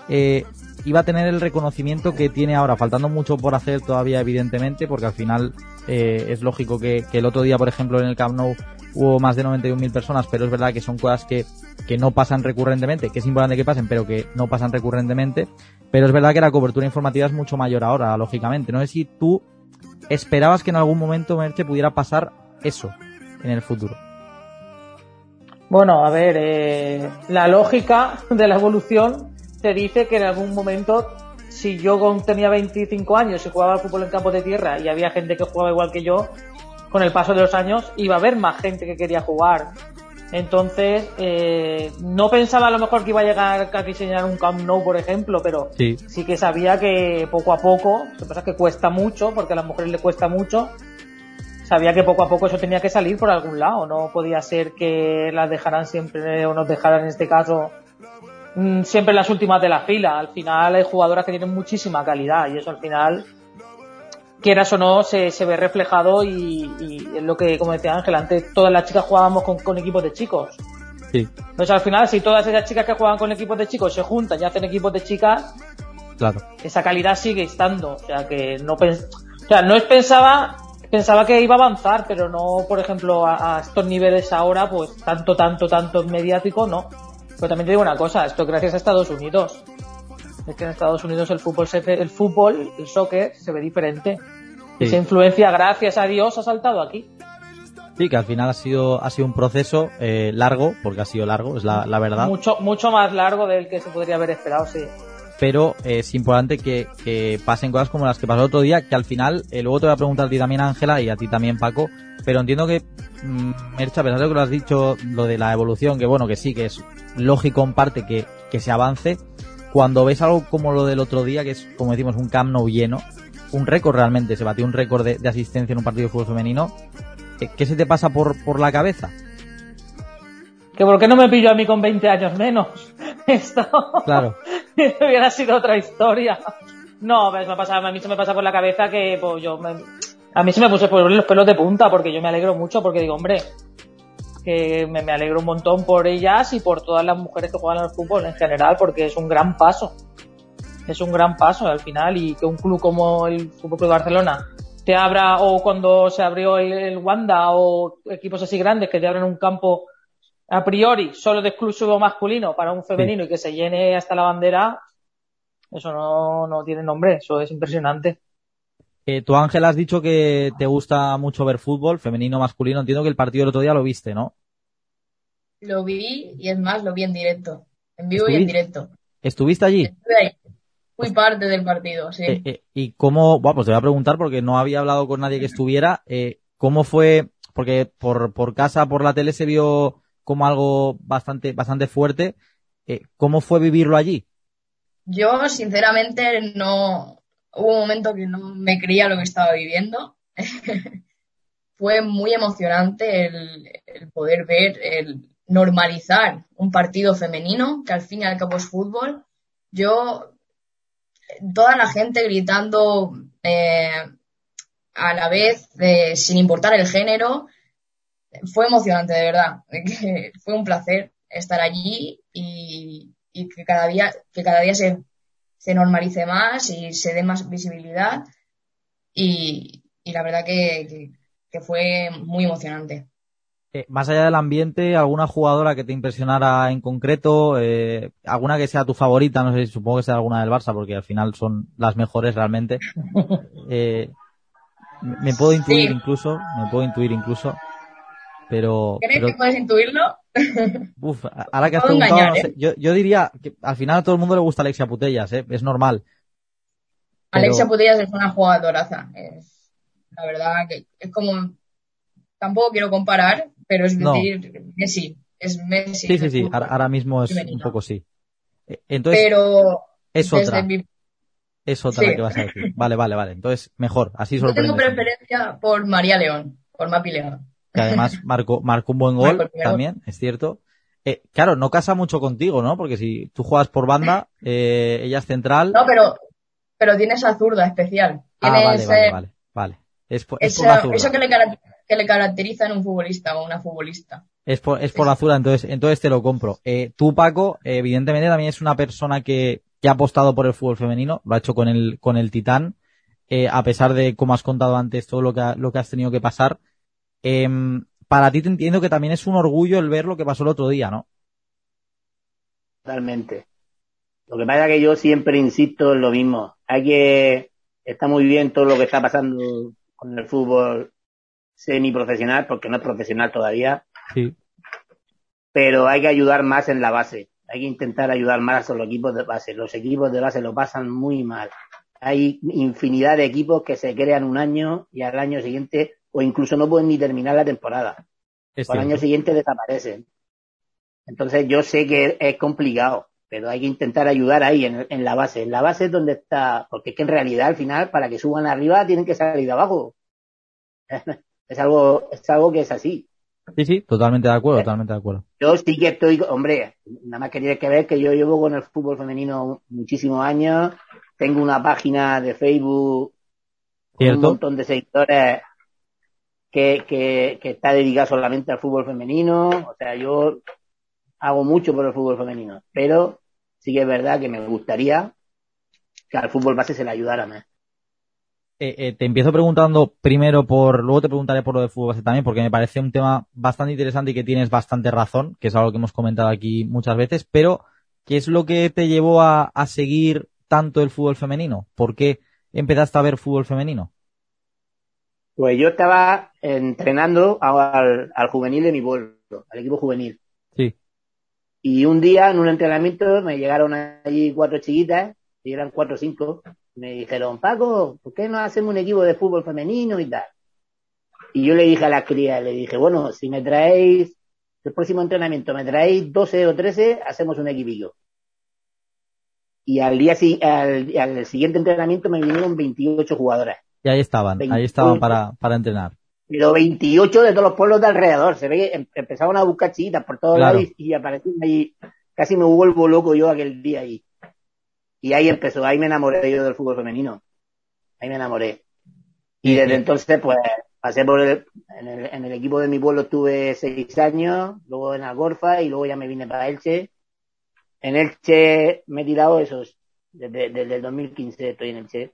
eh, iba a tener el reconocimiento que tiene ahora, faltando mucho por hacer todavía evidentemente, porque al final eh, es lógico que, que el otro día, por ejemplo, en el Camp Nou hubo más de 91.000 personas, pero es verdad que son cosas que, que no pasan recurrentemente, que es importante que pasen, pero que no pasan recurrentemente. Pero es verdad que la cobertura informativa es mucho mayor ahora, lógicamente. No sé si tú esperabas que en algún momento, Merche, pudiera pasar eso en el futuro. Bueno, a ver, eh, la lógica de la evolución te dice que en algún momento, si yo tenía 25 años y jugaba al fútbol en campo de tierra y había gente que jugaba igual que yo, con el paso de los años iba a haber más gente que quería jugar. Entonces, eh, no pensaba a lo mejor que iba a llegar a diseñar un Camp Nou, por ejemplo, pero Sí. sí que sabía que poco a poco, lo que pasa es que cuesta mucho, porque a las mujeres le cuesta mucho, sabía que poco a poco eso tenía que salir por algún lado, no podía ser que las dejaran siempre, o nos dejaran en este caso, mm, siempre las últimas de la fila. Al final hay jugadoras que tienen muchísima calidad y eso al final, quieras o no, se, se ve reflejado y, y es lo que, como decía Ángel, antes todas las chicas jugábamos con, con equipos de chicos. Sí, Entonces al final, si todas esas chicas que juegan con equipos de chicos se juntan y hacen equipos de chicas, claro. esa calidad sigue estando. O sea, que no pens o sea, no es pensaba, pensaba que iba a avanzar, pero no, por ejemplo, a, a estos niveles ahora, pues tanto, tanto, tanto mediático, no. Pero también te digo una cosa, esto gracias a Estados Unidos. Es que en Estados Unidos el fútbol, se el fútbol, el soccer, se ve diferente. Sí. Esa influencia, gracias a Dios, ha saltado aquí. Sí, que al final ha sido, ha sido un proceso eh, largo, porque ha sido largo, es la, la verdad. Mucho, mucho más largo del que se podría haber esperado, sí. pero eh, es importante que, que pasen cosas como las que pasó el otro día, que al final, eh, luego te voy a preguntar a ti también, Ángela, y a ti también, Paco, pero entiendo que, mm, Mercha, a pesar de que lo has dicho, lo de la evolución, que bueno, que sí, que es lógico en parte que, que se avance, cuando ves algo como lo del otro día, que es, como decimos, un Camp Nou lleno, un récord realmente, se batió un récord de, de asistencia en un partido de fútbol femenino, ¿qué, qué se te pasa por, por la cabeza? Que por qué no me pillo a mí con 20 años menos. <laughs> Esto Claro. <laughs> hubiera sido otra historia. No, pues me pasa, a mí se me pasa por la cabeza que pues yo me- a mí se me puse por los pelos de punta porque yo me alegro mucho porque digo, hombre, que me, me alegro un montón por ellas y por todas las mujeres que juegan al fútbol en general porque es un gran paso. Es un gran paso al final y que un club como el Fútbol Club Barcelona te abra o cuando se abrió el, el Wanda o equipos así grandes que te abren un campo a priori solo de exclusivo masculino para un femenino y que se llene hasta la bandera, eso no, no tiene nombre, eso es impresionante. Eh, tú, Ángel, has dicho que te gusta mucho ver fútbol, femenino, masculino. Entiendo que el partido del otro día lo viste, ¿no? Lo vi y es más, lo vi en directo. En vivo y en ¿Estuvi- directo. ¿Estuviste allí? Estuve ahí. Fui parte del partido, sí. Eh, eh, ¿Y cómo, bueno, pues te voy a preguntar porque no había hablado con nadie que estuviera, eh, ¿cómo fue? Porque por, por casa, por la tele se vio como algo bastante, bastante fuerte. ¿Cómo fue vivirlo allí? Yo, sinceramente, no. Hubo un momento que no me creía lo que estaba viviendo. <laughs> Fue muy emocionante el, poder ver, el normalizar un partido femenino, que al fin y al cabo es fútbol. Yo, toda la gente gritando eh, a la vez, sin importar el género, fue emocionante, de verdad. <laughs> Fue un placer estar allí y, y que cada día, que cada día se, se normalice más y se dé más visibilidad. Y, y la verdad que, que, que fue muy emocionante. Eh, más allá del ambiente, ¿alguna jugadora que te impresionara en concreto? Eh, ¿Alguna que sea tu favorita? No sé, supongo que sea alguna del Barça porque al final son las mejores realmente. <laughs> Eh, me puedo intuir Sí. incluso, me puedo intuir incluso, pero, ¿Crees pero que puedes intuirlo? Uf, ahora que has preguntado, engañar, no sé, ¿eh? yo, yo diría que al final a todo el mundo le gusta Alexia Putellas, ¿eh? es normal. Pero- Alexia Putellas es una jugadoraza. Es, la verdad que es como, tampoco quiero comparar, pero es No. decir, Messi. Es Messi. Sí, sí, sí, ahora, ahora mismo es femenino. un poco sí. Eh, Entonces, pero es otra, mi- es otra sí. la que vas a decir. Vale, vale, vale. Entonces, mejor, así yo tengo preferencia por María León, por Mapi León. Que además <laughs> marcó, marcó un buen gol también, es cierto. Eh, claro, no casa mucho contigo, ¿no? Porque si tú juegas por banda, <laughs> eh, ella es central. No, pero, pero tiene esa zurda especial. ah, Tiene vale, vale, vale, vale. Es por, es por esa- la zurda. eso que le, que le caracteriza en un futbolista o una futbolista. Es por, es por la zurda, entonces, entonces te lo compro. Eh, tú, Paco, evidentemente también es una persona que, que ha apostado por el fútbol femenino, lo ha hecho con el, con el Titán, eh, a pesar de, como has contado antes, todo lo que, ha- lo que has tenido que pasar. Em, para ti te entiendo que también es un orgullo el ver lo que pasó el otro día, ¿no? Totalmente. Lo que pasa es que yo siempre insisto en lo mismo. Hay que, está muy bien todo lo que está pasando con el fútbol semiprofesional, porque no es profesional todavía, Sí. pero hay que ayudar más en la base. Hay que intentar ayudar más a los equipos de base. Los equipos de base lo pasan muy mal. Hay infinidad de equipos que se crean un año y al año siguiente, o incluso no pueden ni terminar la temporada. Es o al año siguiente desaparecen. Entonces yo sé que es complicado, pero hay que intentar ayudar ahí, en, en la base. En la base es donde está, porque es que en realidad al final, para que suban arriba, tienen que salir de abajo. <laughs> Es algo, es algo que es así. Sí, sí, totalmente de acuerdo, totalmente de acuerdo. Yo sí que estoy, hombre, nada más que tienes que ver que yo llevo con el fútbol femenino muchísimos años, tengo una página de Facebook con un montón de seguidores que, que, que está dedicada solamente al fútbol femenino, o sea, yo hago mucho por el fútbol femenino, pero sí que es verdad que me gustaría que al fútbol base se le ayudara más. Eh, eh, te empiezo preguntando primero por, luego te preguntaré por lo de fútbol base también, porque me parece un tema bastante interesante y que tienes bastante razón, que es algo que hemos comentado aquí muchas veces, pero ¿qué es lo que te llevó a, a seguir tanto el fútbol femenino? ¿Por qué empezaste a ver fútbol femenino? Pues yo estaba entrenando al, al juvenil de mi pueblo, al equipo juvenil. Sí. Y un día en un entrenamiento me llegaron allí cuatro chiquitas, y eran cuatro o cinco, me dijeron, Paco, ¿por qué no hacemos un equipo de fútbol femenino y tal? Y yo le dije a la cría, le dije, bueno, si me traéis el próximo entrenamiento, me traéis 12 o 13, hacemos un equipillo. Y al día al, al siguiente entrenamiento me vinieron 28 jugadoras. Y ahí estaban, ahí estaban para, para entrenar. Pero 28 de todos los pueblos de alrededor. Se ve que em- empezaban a buscar chiquitas por todos Claro. lados y, aparecían ahí. Casi me vuelvo loco yo aquel día ahí. Y ahí empezó, ahí me enamoré yo del fútbol femenino. Ahí me enamoré. Y Y- desde y- entonces, pues, pasé por el, en el, en el equipo de mi pueblo estuve seis años, luego en Algorfa y luego ya me vine para Elche. En Elche me he tirado esos, desde, desde el 2015 estoy en Elche.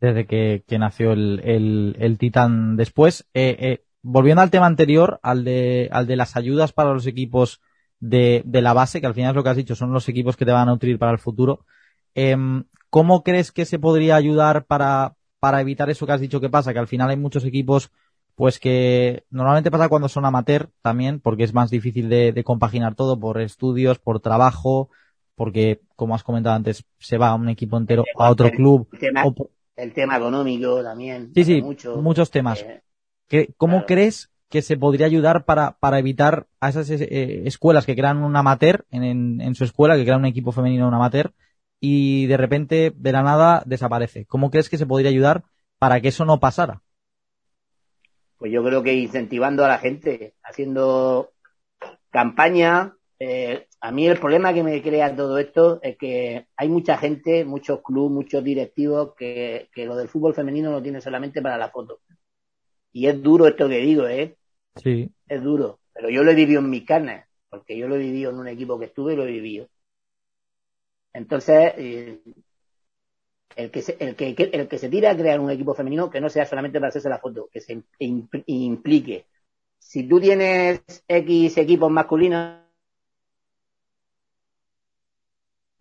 Desde que, que nació el, el, el Titán después. Eh, eh, volviendo al tema anterior, al de, al de las ayudas para los equipos de, de la base, que al final es lo que has dicho, son los equipos que te van a nutrir para el futuro. Em, ¿Cómo crees que se podría ayudar para, para evitar eso que has dicho que pasa? Que al final hay muchos equipos, pues que normalmente pasa cuando son amateur también, porque es más difícil de, de compaginar todo por estudios, por trabajo, porque, como has comentado antes, se va un equipo entero a otro club. El tema, o por- el tema económico también. Sí, sí, mucho. muchos temas. Eh, ¿Qué- ¿Cómo claro. crees que se podría ayudar para, para evitar a esas eh, escuelas que crean un amateur en, en, en su escuela, que crean un equipo femenino un amateur, y de repente, de la nada, desaparece? ¿Cómo crees que se podría ayudar para que eso no pasara? Pues yo creo que incentivando a la gente, haciendo campaña. eh, a mí el problema que me crea todo esto es que hay mucha gente, muchos clubes, muchos directivos que, que lo del fútbol femenino lo tiene solamente para la foto. Y es duro esto que digo, ¿eh? Sí. Es duro. Pero yo lo he vivido en mis carnes, porque yo lo he vivido en un equipo que estuve y lo he vivido. Entonces, eh, el que, se, el, que, el que se tira a crear un equipo femenino que no sea solamente para hacerse la foto, que se impl- implique. Si tú tienes X equipos masculinos,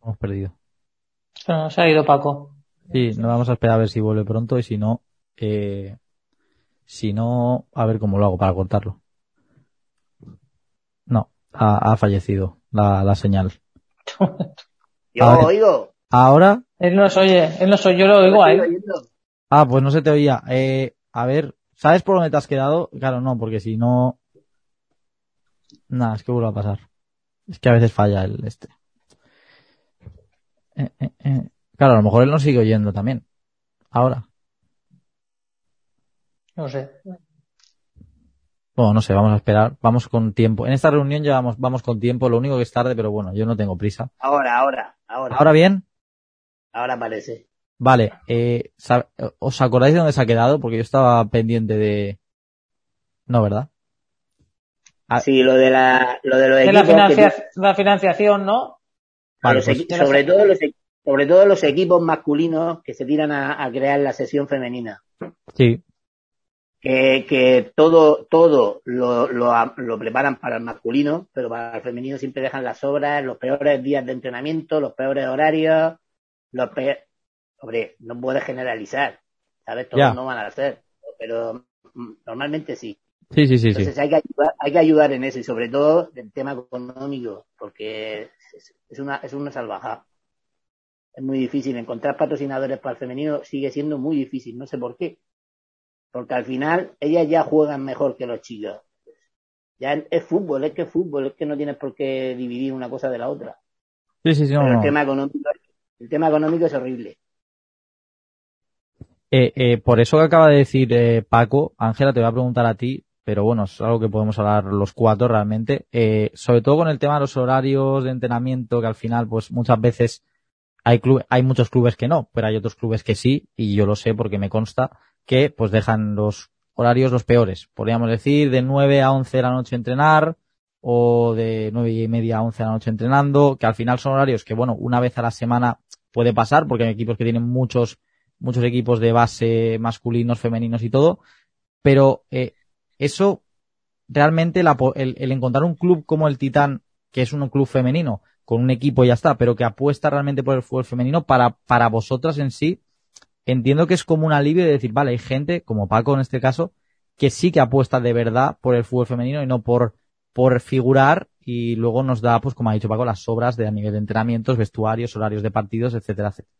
Hemos perdido. Se nos ha ido Paco. Sí, no vamos a esperar a ver si vuelve pronto y si no, eh, si no, a ver cómo lo hago para cortarlo. No, ha, ha fallecido la, la señal. <laughs> yo ver. oigo. Ahora, Él nos oye, él nos oye, yo lo oigo a él. ah, pues no se te oía. Eh, a ver, ¿sabes por dónde te has quedado? Claro, no, porque si no, nada, es que vuelve a pasar. Es que a veces falla el este. Eh, eh, eh. Claro, a lo mejor él nos sigue oyendo también. Ahora. No sé. Bueno, no sé, vamos a esperar, vamos con tiempo. En esta reunión ya vamos, vamos con tiempo, lo único que es tarde, pero bueno, yo no tengo prisa. Ahora, ahora, ahora. Ahora bien, Ahora parece. vale, eh, ¿os acordáis de dónde se ha quedado? Porque yo estaba pendiente de... No, ¿verdad? Ah. Sí, lo de la, lo de los De la, que la financiación, ¿no? Vale, pues- sobre todo los, e- sobre todo los equipos masculinos que se tiran a, a crear la sesión femenina. sí, Que, que todo, todo lo, lo, preparan para el masculino, pero para el femenino siempre dejan las obras, los peores días de entrenamiento, los peores horarios, los peores... Hombre, no puedes generalizar, ¿sabes? Todos no van a hacer, pero mm, normalmente sí. Sí, sí, sí, sí. Entonces hay que ayudar, hay que ayudar en eso y sobre todo el tema económico, porque es, una es una salvajada. Es muy difícil encontrar patrocinadores para el femenino, sigue siendo muy difícil, no sé por qué. Porque al final ellas ya juegan mejor que los chicos. Ya es, fútbol, es que es fútbol, es que no tienes por qué dividir una cosa de la otra. Sí, sí, sí, Pero no. el tema económico, el tema económico es horrible. Eh, eh, por eso que acaba de decir eh, Paco, Ángela, te voy a preguntar a ti, pero bueno, es algo que podemos hablar los cuatro realmente, eh, sobre todo con el tema de los horarios de entrenamiento, que al final, pues muchas veces hay club- hay muchos clubes que no, pero hay otros clubes que sí, y yo lo sé porque me consta, que pues dejan los horarios los peores. Podríamos decir de 9 a 11 de la noche entrenar, o de nueve y media a 11 de la noche entrenando, que al final son horarios que, bueno, una vez a la semana puede pasar, porque hay equipos que tienen muchos muchos equipos de base masculinos, femeninos y todo, pero eh, eso realmente el, encontrar un club como el Titán, que es un club femenino, con un equipo y ya está, pero que apuesta realmente por el fútbol femenino, para, para vosotras en sí, entiendo que es como un alivio de decir, vale, hay gente, como Paco en este caso, que sí que apuesta de verdad por el fútbol femenino y no por, por figurar y luego nos da, pues como ha dicho Paco, las sobras de a nivel de entrenamientos, vestuarios, horarios de partidos, etcétera, etcétera.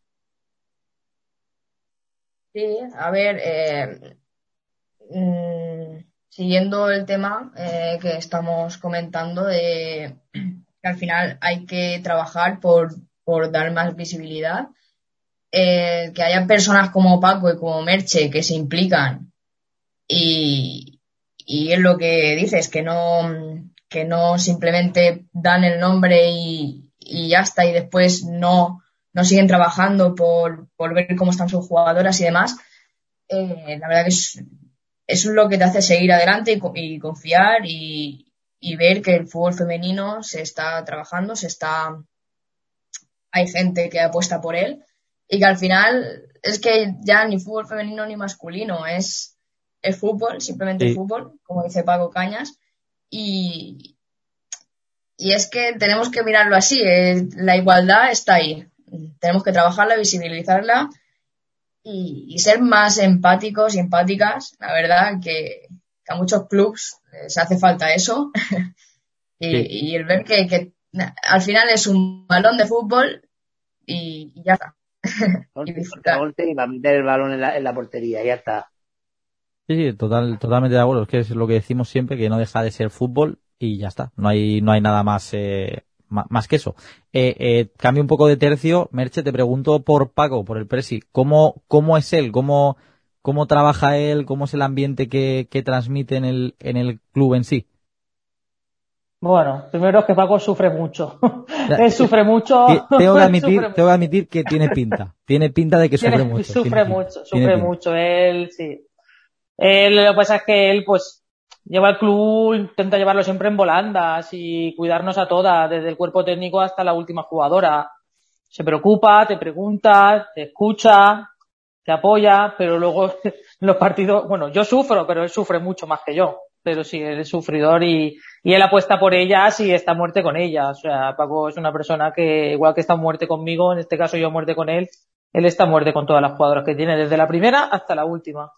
Sí, a ver, eh, mm, siguiendo el tema eh, que estamos comentando de <clears throat> que al final hay que trabajar por, por dar más visibilidad, eh, que haya personas como Paco y como Merche que se implican y, y es lo que dices, que no, que no simplemente dan el nombre y, y ya está y después no, no siguen trabajando por, por ver cómo están sus jugadoras y demás, eh, la verdad que es, eso es lo que te hace seguir adelante y, y confiar y, y, ver que el fútbol femenino se está trabajando, se está, hay gente que apuesta por él y que al final es que ya ni fútbol femenino ni masculino, es, es fútbol, simplemente Sí. fútbol, como dice Paco Cañas, y, y es que tenemos que mirarlo así, eh, la igualdad está ahí, tenemos que trabajarla, visibilizarla y, y ser más empáticos y empáticas, la verdad que, que a muchos clubs les hace falta eso <laughs> y, Sí. y el ver que, que al final es un balón de fútbol y, y ya está. <laughs> y disfrutar. Y va a meter el balón en la, en la portería, ya está. Sí, sí, total, totalmente de acuerdo. Es que es lo que decimos siempre, que no deja de ser fútbol y ya está. No hay, no hay nada más, eh, más que eso. Eh, eh, cambio un poco de tercio. Merche, te pregunto por Paco, por el Presi. ¿Cómo, cómo es él? ¿Cómo, cómo trabaja él? ¿Cómo es el ambiente que, que transmite en el, en el club en sí? Bueno, primero es que Paco sufre mucho. <laughs> Él sufre mucho. Te- Tengo que <laughs> admitir, tengo que admitir que tiene pinta. Tiene pinta de que <laughs> sufre Tiene- mucho. Sufre tiene mucho, tiene sufre mucho. Él, sí. Él, lo que pasa es que él, pues, lleva el club, intenta llevarlo siempre en volandas y cuidarnos a todas, desde el cuerpo técnico hasta la última jugadora. Se preocupa, te pregunta, te escucha, te apoya, pero luego <laughs> los partidos, bueno, yo sufro, pero él sufre mucho más que yo. Pero sí, él es sufridor y, y él apuesta por ellas y está muerte con ellas. O sea, Paco es una persona que, igual que está muerte conmigo, en este caso yo muerte con él, él está muerte con todas las jugadoras que tiene, desde la primera hasta la última.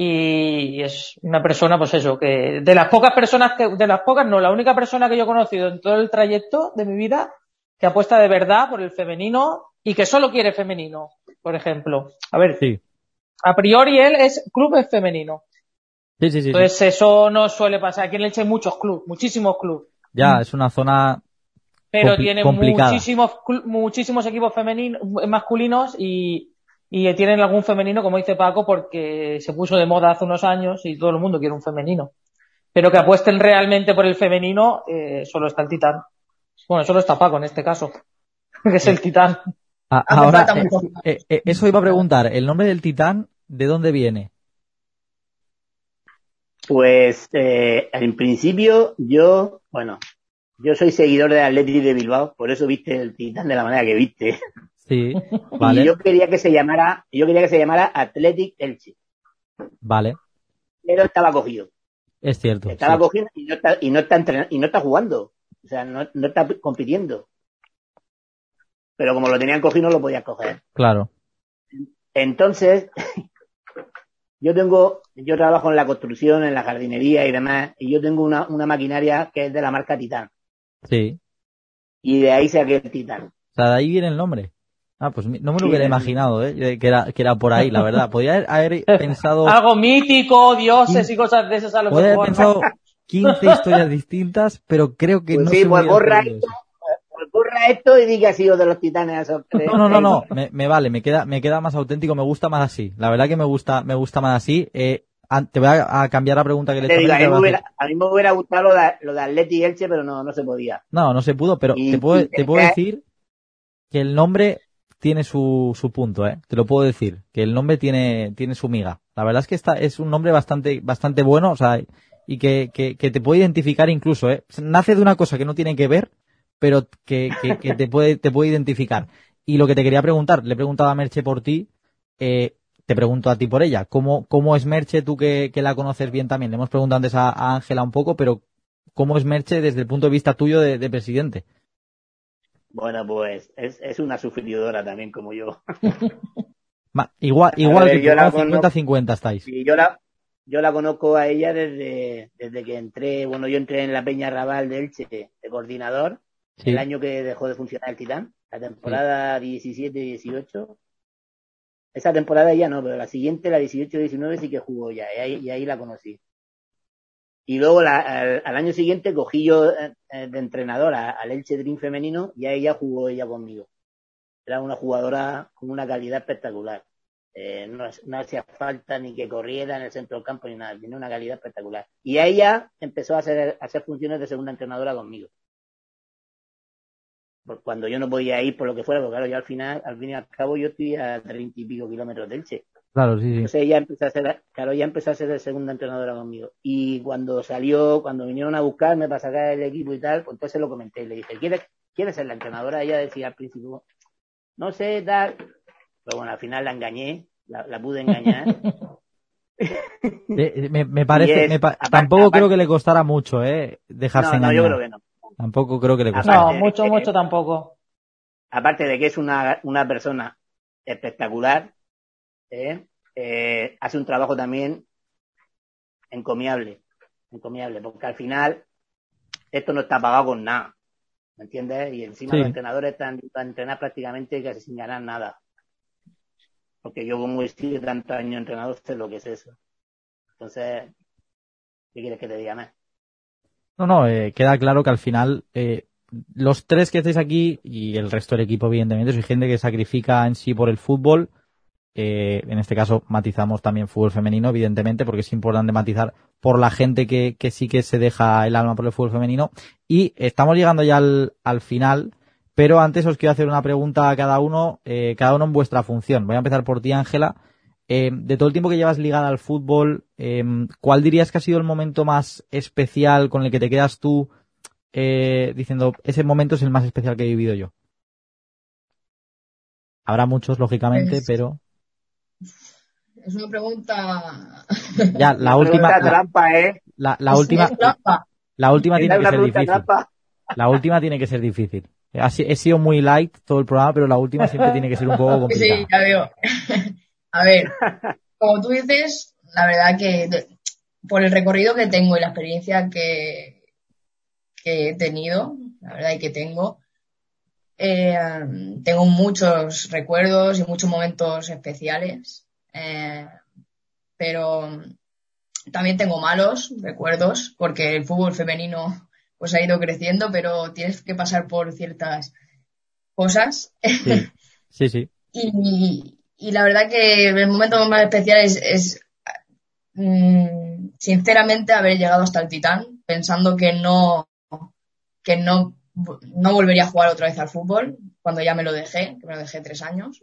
Y es una persona, pues eso, que de las pocas personas que, de las pocas, no, la única persona que yo he conocido en todo el trayecto de mi vida que apuesta de verdad por el femenino y que solo quiere femenino, por ejemplo. A ver, Sí, a priori él es club es femenino. sí, sí. sí, sí. Entonces eso no suele pasar. Aquí en Leche hay muchos clubes, muchísimos clubes. Ya, es una zona Pero tiene complicada. muchísimos, muchísimos equipos femeninos, masculinos y, y tienen algún femenino, como dice Paco, porque se puso de moda hace unos años y todo el mundo quiere un femenino. Pero que apuesten realmente por el femenino, eh, solo está el titán. Bueno, solo está Paco en este caso, <laughs> que es el titán. Ahora, eh, eh, eh, eso iba a preguntar, ¿el nombre del titán de dónde viene? Pues eh, en principio yo, bueno, yo soy seguidor del Athletic de Bilbao, por eso viste el titán de la manera que viste. Sí, <laughs> vale, Y yo quería que se llamara, yo quería que se llamara Athletic Elche, vale, pero estaba cogido. es cierto. Estaba sí. cogido y no está, y no está entrenando, y no está jugando. O sea, no, no está compitiendo. Pero como lo tenían cogido no lo podías coger. Claro, Entonces, <laughs> yo tengo, yo trabajo en la construcción, en la jardinería y demás, y yo tengo una, una maquinaria que es de la marca Titán. sí. Y de ahí saqué el Titán. O sea, de ahí viene el nombre. Ah, pues no me lo hubiera imaginado, ¿eh? Que era, que era por ahí, la verdad. Podría haber- haber pensado, <laughs> Algo mítico, dioses y cosas de esas a lo podría haber pensado <laughs> 15 historias distintas, pero creo que Pues no sí, se pues hubiera borra esto, pues borra esto y di que ha sido de los titanes. No, no, no, no, me, me vale, me queda, me queda más auténtico, me gusta más así. La verdad que me gusta, me gusta más así. Eh, te voy a, a cambiar la pregunta que le he Te hecho a a, mí me hubiera, hacer- a mí me hubiera gustado lo de, lo de Atleti y Elche, pero no, no se podía. No, no se pudo, pero Y- te puedo, te puedo que- decir que el nombre tiene su, su punto, eh. Te lo puedo decir, que el nombre tiene, tiene su miga. La verdad es que esta es un nombre bastante, bastante bueno, o sea, y que, que, que te puede identificar incluso, eh. Nace de una cosa que no tiene que ver, pero que, que, te puede, te puede identificar. Y lo que te quería preguntar, le he preguntado a Merche por ti, eh, te pregunto a ti por ella. ¿Cómo, cómo es Merche, tú que, que la conoces bien también? Le hemos preguntado antes a Ángela un poco, pero ¿cómo es Merche desde el punto de vista tuyo de presidente? Bueno, pues es, es una sufridora también como yo. <laughs> Ma- igual igual ver, que yo la ¿no? conozco. 50-50 estáis. Y yo la, yo la conozco a ella desde, desde que entré, bueno, yo entré en la Peña Raval de Elche de coordinador, Sí. el año que dejó de funcionar el Titán, la temporada 17-18. Esa temporada ya no, pero la siguiente, la 18-19 sí que jugó ya, y ahí, y ahí la conocí. Y luego la, al, año siguiente cogí yo eh, de entrenador al Elche Dream femenino y ahí ya jugó ella conmigo. Era una jugadora con una calidad espectacular. Eh, no, hacía falta ni que corriera en el centro del campo ni nada, tenía una calidad espectacular. Y ella empezó a hacer, a hacer funciones de segunda entrenadora conmigo. Por cuando yo no podía ir por lo que fuera, porque claro, yo al final, al fin y al cabo, yo estoy a treinta y pico kilómetros del Che. Claro, sí, sí. Entonces ella empezó a ser, claro, ella empezó a ser de segunda entrenadora conmigo. Y cuando salió, cuando vinieron a buscarme para sacar el equipo y tal, pues entonces lo comenté y le dije, ¿quieres, ¿quieres ser la entrenadora? Ella decía al principio, no sé, tal. Pero bueno, al final la engañé, la, la pude engañar. <laughs> me, me, parece, es, me pa aparte, tampoco aparte, creo que le costara mucho, ¿eh? Dejarse no, engañar. No, yo creo que no. Tampoco creo que le costara. No, mucho, que, mucho tampoco. Aparte de que es una, una persona espectacular, ¿eh? Eh, hace un trabajo también encomiable, encomiable, porque al final esto no está pagado con nada, ¿me entiendes? Y encima sí. los entrenadores están a entrenar prácticamente casi sin ganar nada. Porque yo como he sido tantos años entrenador sé lo que es eso. Entonces, ¿qué quieres que te diga más? No, no, eh, queda claro que al final eh, los tres que estáis aquí y el resto del equipo, evidentemente, soy gente que sacrifica en sí por el fútbol. Eh, en este caso matizamos también fútbol femenino, evidentemente, porque es importante matizar por la gente que, que sí que se deja el alma por el fútbol femenino. Y estamos llegando ya al, al final, pero antes os quiero hacer una pregunta a cada uno, eh, cada uno en vuestra función. Voy a empezar por ti, Ángela. Eh, de todo el tiempo que llevas ligada al fútbol, eh, ¿cuál dirías que ha sido el momento más especial con el que te quedas tú diciendo, ese momento es el más especial que he vivido yo? Habrá muchos, lógicamente, Pues- pero... Es una pregunta. Ya, la <laughs> última... La, trampa, ¿eh? la- la última... Trampa. La última tiene que ser difícil. trampa. La última tiene que ser difícil. He sido muy light todo el programa, pero la última siempre tiene que ser un poco <laughs> complicada. Sí, ya veo. <laughs> A ver, como tú dices, la verdad que por el recorrido que tengo y la experiencia que, que he tenido, la verdad y que tengo, eh, tengo muchos recuerdos y muchos momentos especiales, eh, pero también tengo malos recuerdos porque el fútbol femenino pues ha ido creciendo, pero tienes que pasar por ciertas cosas Sí, sí. sí. <laughs> y, y la verdad que el momento más especial es, es mm, sinceramente haber llegado hasta el Titán pensando que no que no, no volvería a jugar otra vez al fútbol cuando ya me lo dejé, que me lo dejé tres años.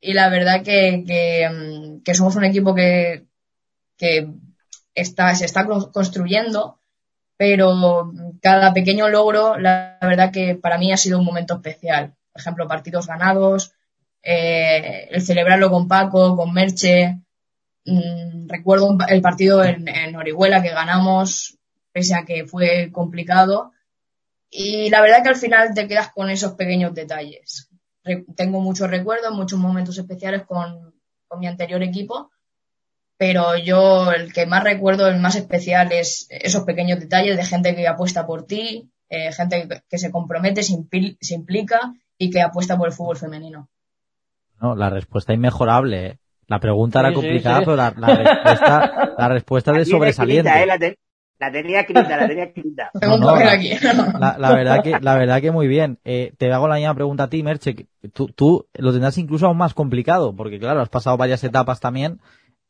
Y la verdad que, mm, que somos un equipo que, que está, se está construyendo, pero cada pequeño logro, la verdad que para mí ha sido un momento especial. Por ejemplo, partidos ganados, eh, el celebrarlo con Paco, con Merche. Mm, recuerdo el partido en, en Orihuela que ganamos, pese a que fue complicado. Y la verdad que al final te quedas con esos pequeños detalles. Re- tengo muchos recuerdos, muchos momentos especiales con, con mi anterior equipo, pero yo el que más recuerdo, el más especial es esos pequeños detalles de gente que apuesta por ti, eh, gente que, se compromete, se, impil- se implica y que apuesta por el fútbol femenino. No, la respuesta inmejorable. ¿eh? La pregunta Sí, era sí, complicada, sí. pero la, la respuesta, la respuesta de <laughs> sobresaliente. ¿eh? La, te- la tenía escrita, la tenía escrita. <laughs> No, la- aquí. <laughs> La, la verdad que, la verdad que muy bien. Eh, te hago la misma pregunta a ti, Merche. que Tú, tú lo tendrás incluso aún más complicado, porque claro, has pasado varias etapas también,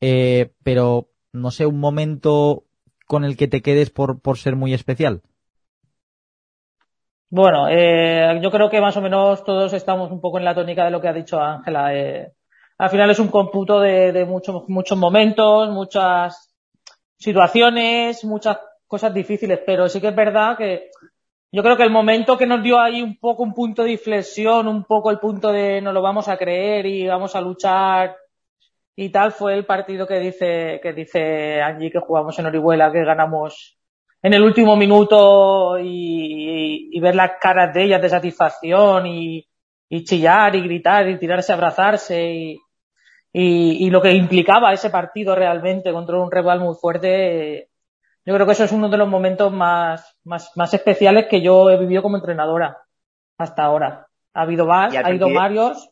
eh, pero no sé, un momento con el que te quedes por, por ser muy especial. Bueno, eh, yo creo que más o menos todos estamos un poco en la tónica de lo que ha dicho Ángela. Eh, al final es un cómputo de, de muchos, muchos momentos, muchas situaciones, muchas cosas difíciles, pero sí que es verdad que yo creo que el momento que nos dio ahí un poco un punto de inflexión, un poco el punto de nos lo vamos a creer y vamos a luchar y tal fue el partido que dice que dice Angie que jugamos en Orihuela, que ganamos en el último minuto y, y ver las caras de ellas de satisfacción y, y chillar y gritar y tirarse a abrazarse y, y, y lo que implicaba ese partido realmente contra un rival muy fuerte. Yo creo que eso es uno de los momentos más, más, más especiales que yo he vivido como entrenadora hasta ahora. Ha habido más, ha habido varios,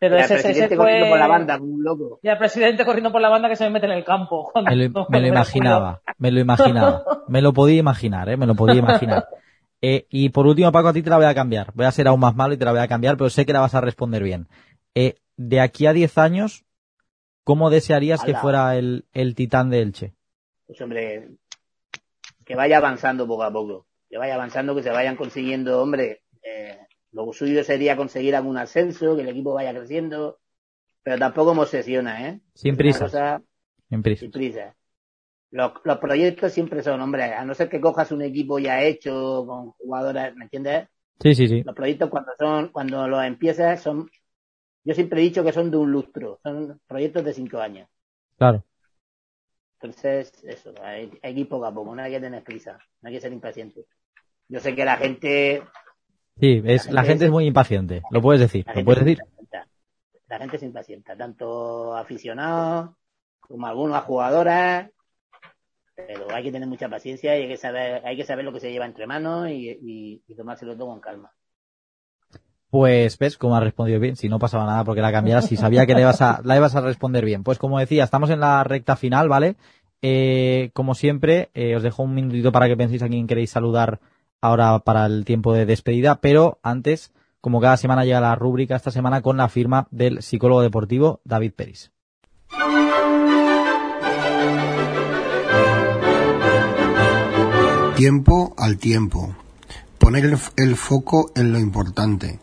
Pero Y al ese, ese presidente fue... corriendo por la banda, como un loco. Y al presidente corriendo por la banda que se me mete en el campo. <laughs> Me lo, me imaginaba, me lo imaginaba. Me lo podía imaginar, ¿eh? Me lo podía imaginar. <laughs> Eh, y por último, Paco, a ti te la voy a cambiar. Voy a ser aún más malo y te la voy a cambiar, pero sé que la vas a responder bien. Eh, de aquí a 10 años, ¿cómo desearías que fuera el, el titán de Elche? Pues hombre, que vaya avanzando poco a poco. Que vaya avanzando, que se vayan consiguiendo, hombre, eh, lo suyo sería conseguir algún ascenso, que el equipo vaya creciendo, pero tampoco me obsesiona, ¿eh? Sin cosa Sin prisa. sin prisa. Los, los proyectos siempre son, hombre, a no ser que cojas un equipo ya hecho, con jugadoras, ¿me entiendes? Sí, sí, sí. Los proyectos cuando son, cuando los empiezas son, yo siempre he dicho que son de un lustro, son proyectos de cinco años. Claro. Entonces, eso, hay, hay que ir poco a poco, no hay que tener prisa, no hay que ser impaciente. Yo sé que la gente, Sí, es, la gente es muy impaciente. Lo puedes decir, lo puedes decir. La gente se impacienta, tanto aficionados como algunas jugadoras, pero hay que tener mucha paciencia y hay que saber, hay que saber lo que se lleva entre manos y, y, y tomárselo todo con calma. Pues ves cómo has respondido bien, si no pasaba nada porque la cambiaras, si sabía que le ibas a, la ibas a responder bien. Pues como decía, estamos en la recta final, ¿vale? Eh, como siempre, eh, os dejo un minutito para que penséis a quién queréis saludar ahora para el tiempo de despedida, pero antes, como cada semana llega la rúbrica esta semana con la firma del psicólogo deportivo David Peris. Tiempo al tiempo. Poner el, el foco en lo importante.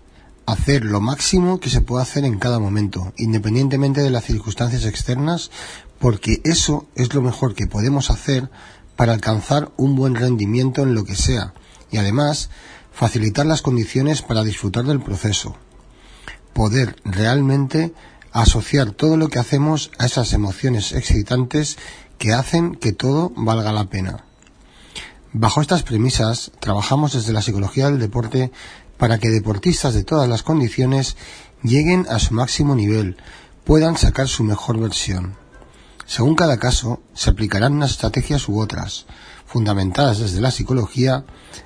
Hacer lo máximo que se pueda hacer en cada momento, independientemente de las circunstancias externas, porque eso es lo mejor que podemos hacer para alcanzar un buen rendimiento en lo que sea y además facilitar las condiciones para disfrutar del proceso. Poder realmente asociar todo lo que hacemos a esas emociones excitantes que hacen que todo valga la pena. Bajo estas premisas, trabajamos desde la psicología del deporte para que deportistas de todas las condiciones lleguen a su máximo nivel, puedan sacar su mejor versión. Según cada caso, se aplicarán unas estrategias u otras, fundamentadas desde la psicología,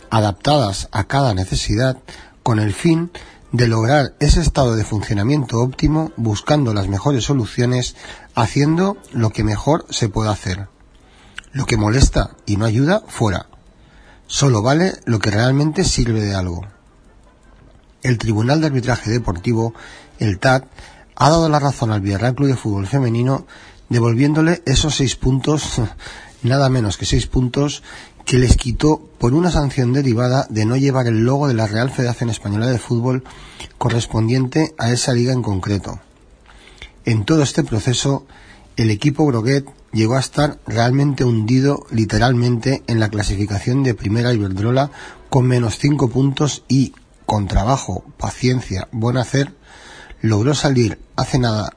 adaptadas a cada necesidad, con el fin de lograr ese estado de funcionamiento óptimo, buscando las mejores soluciones, haciendo lo que mejor se pueda hacer. Lo que molesta y no ayuda, fuera. Solo vale lo que realmente sirve de algo. El Tribunal de Arbitraje Deportivo, el TAT, ha dado la razón al Villarreal Club de Fútbol Femenino, devolviéndole esos seis puntos, <laughs> nada menos que seis puntos, que les quitó por una sanción derivada de no llevar el logo de la Real Federación Española de Fútbol correspondiente a esa liga en concreto. En todo este proceso, el equipo Broguet llegó a estar realmente hundido literalmente en la clasificación de primera Iberdrola con menos cinco puntos y, con trabajo, paciencia, buen hacer, logró salir hace nada,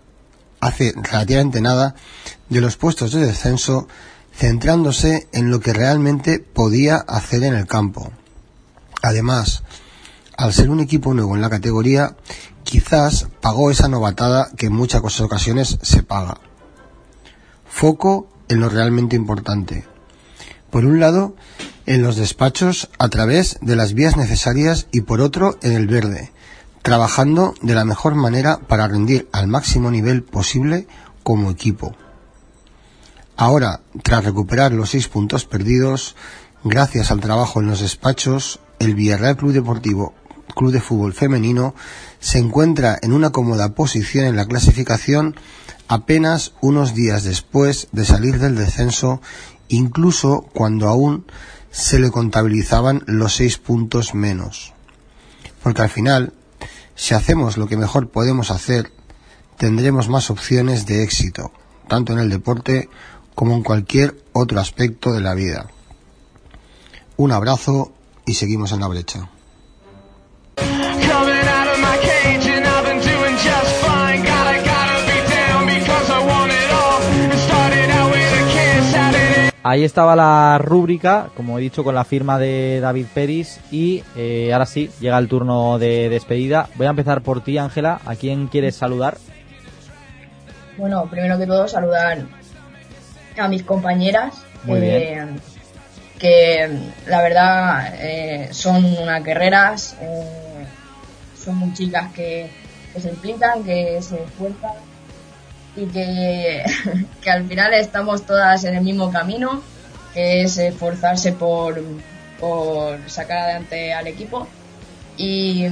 hace relativamente nada, de los puestos de descenso, centrándose en lo que realmente podía hacer en el campo. Además, al ser un equipo nuevo en la categoría, quizás pagó esa novatada que en muchas ocasiones se paga. Foco en lo realmente importante. Por un lado, en los despachos a través de las vías necesarias y por otro en el verde, trabajando de la mejor manera para rendir al máximo nivel posible como equipo. Ahora, tras recuperar los seis puntos perdidos, gracias al trabajo en los despachos, el Villarreal Club Deportivo Club de Fútbol Femenino se encuentra en una cómoda posición en la clasificación apenas unos días después de salir del descenso, incluso cuando aún se le contabilizaban los seis puntos menos. Porque al final, si hacemos lo que mejor podemos hacer, tendremos más opciones de éxito, tanto en el deporte como en cualquier otro aspecto de la vida. Un abrazo y seguimos en la brecha. Ahí estaba la rúbrica, como he dicho, con la firma de David Peris. Y eh, ahora sí, llega el turno de despedida. Voy a empezar por ti, Ángela. ¿A quién quieres saludar? Bueno, primero que todo saludar a mis compañeras. Muy eh, Que la verdad eh, son unas guerreras, eh, son muy chicas que, que se implican, que se esfuerzan y que, <laughs> que al final estamos todas en el mismo camino, que es esforzarse por, por sacar adelante al equipo. Y,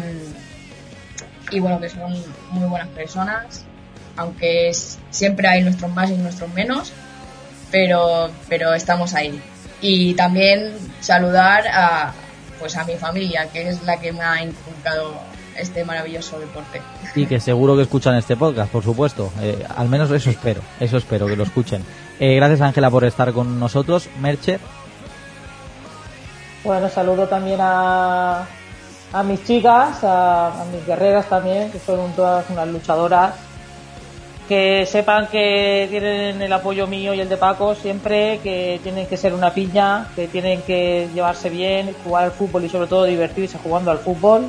y bueno, que son muy buenas personas, aunque es- siempre hay nuestros más y nuestros menos, pero, pero estamos ahí. Y también saludar a, pues a mi familia, que es la que me ha inculcado este maravilloso deporte. Y que seguro que escuchan este podcast, por supuesto. Eh, al menos eso espero, eso espero que lo escuchen. Eh, gracias Ángela por estar con nosotros. Merche, Bueno, saludo también a, a mis chicas, a, a mis guerreras también, que son todas unas luchadoras. Que sepan que tienen el apoyo mío y el de Paco siempre, que tienen que ser una piña, que tienen que llevarse bien, jugar al fútbol y sobre todo divertirse jugando al fútbol.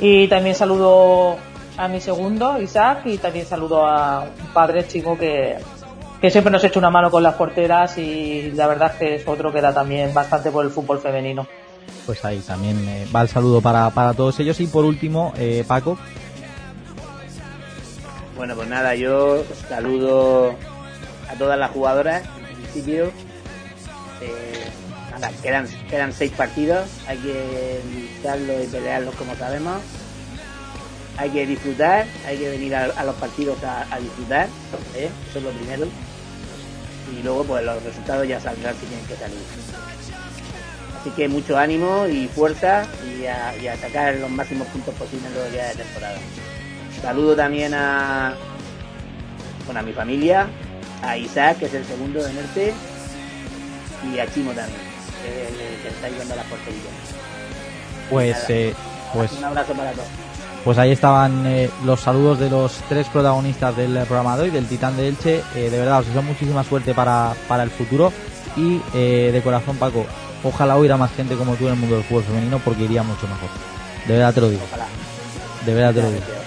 Y también saludo a mi segundo, Isaac, y también saludo a un padre chico que, que siempre nos echa una mano con las porteras y la verdad es que es otro que da también bastante por el fútbol femenino. pues ahí también eh, va el saludo para, para todos ellos. Y por último, eh, Paco, Bueno, pues nada, yo saludo a todas las jugadoras en principio. Eh, quedan, quedan seis partidos, hay que lucharlos y pelearlos como sabemos. Hay que disfrutar, hay que venir a, los partidos a, disfrutar, ¿eh? eso es lo primero. Y luego pues los resultados ya saldrán si tienen que salir. Así que mucho ánimo y fuerza y a, y a sacar los máximos puntos posibles en lo que queda de temporada. Saludo también a, bueno, a mi familia, a Isaac, que es el segundo de Norte, y a Chimo también, que está a la portería. pues, Nada. eh, pues Un abrazo para todos. Pues ahí estaban eh, los saludos de los tres protagonistas del programa de hoy, del Titán de Elche. Eh, de verdad, os deseo muchísima suerte para, para el futuro. Y de corazón, Paco, ojalá hubiera más gente como tú en el mundo del fútbol femenino porque iría mucho mejor. De verdad te lo digo. De verdad te lo digo.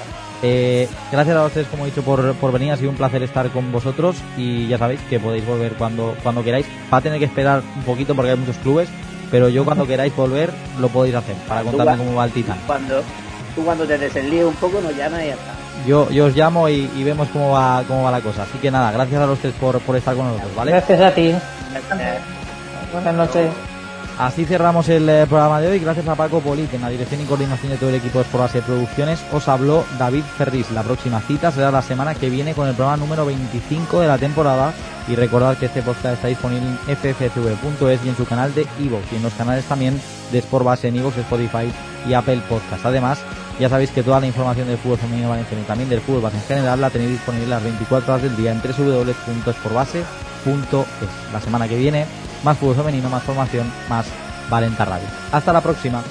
Eh, gracias a los tres, como he dicho, por, por venir. Ha sido un placer estar con vosotros. Y ya sabéis que podéis volver cuando, cuando queráis. Va a tener que esperar un poquito porque hay muchos clubes. Pero yo cuando queráis volver lo podéis hacer para contarme cómo va el Titán. Cuando, tú cuando te desenlíes un poco nos llamas y ya está. Yo, yo os llamo y, y vemos cómo va, cómo va la cosa. Así que nada, gracias a los tres por, por estar con nosotros, ¿vale? Gracias a ti. Buenas noches. Así cerramos el eh, programa de hoy. Gracias a Paco Polit en la dirección y coordinación de todo el equipo de Sport Base Producciones. Os habló David Ferris. La próxima cita será la semana que viene con el programa número 25 de la temporada. Y recordad que este podcast está disponible en ffcv.es y en su canal de Evox y en los canales también de Sport Base en Evox, Spotify y Apple Podcast. Además, ya sabéis que toda la información del fútbol femenino valenciano y también del fútbol base en general la tenéis disponible las 24 horas del día en www.sportbase.es. La semana que viene, más fútbol femenino, más formación, más Valenta Radio. Hasta la próxima.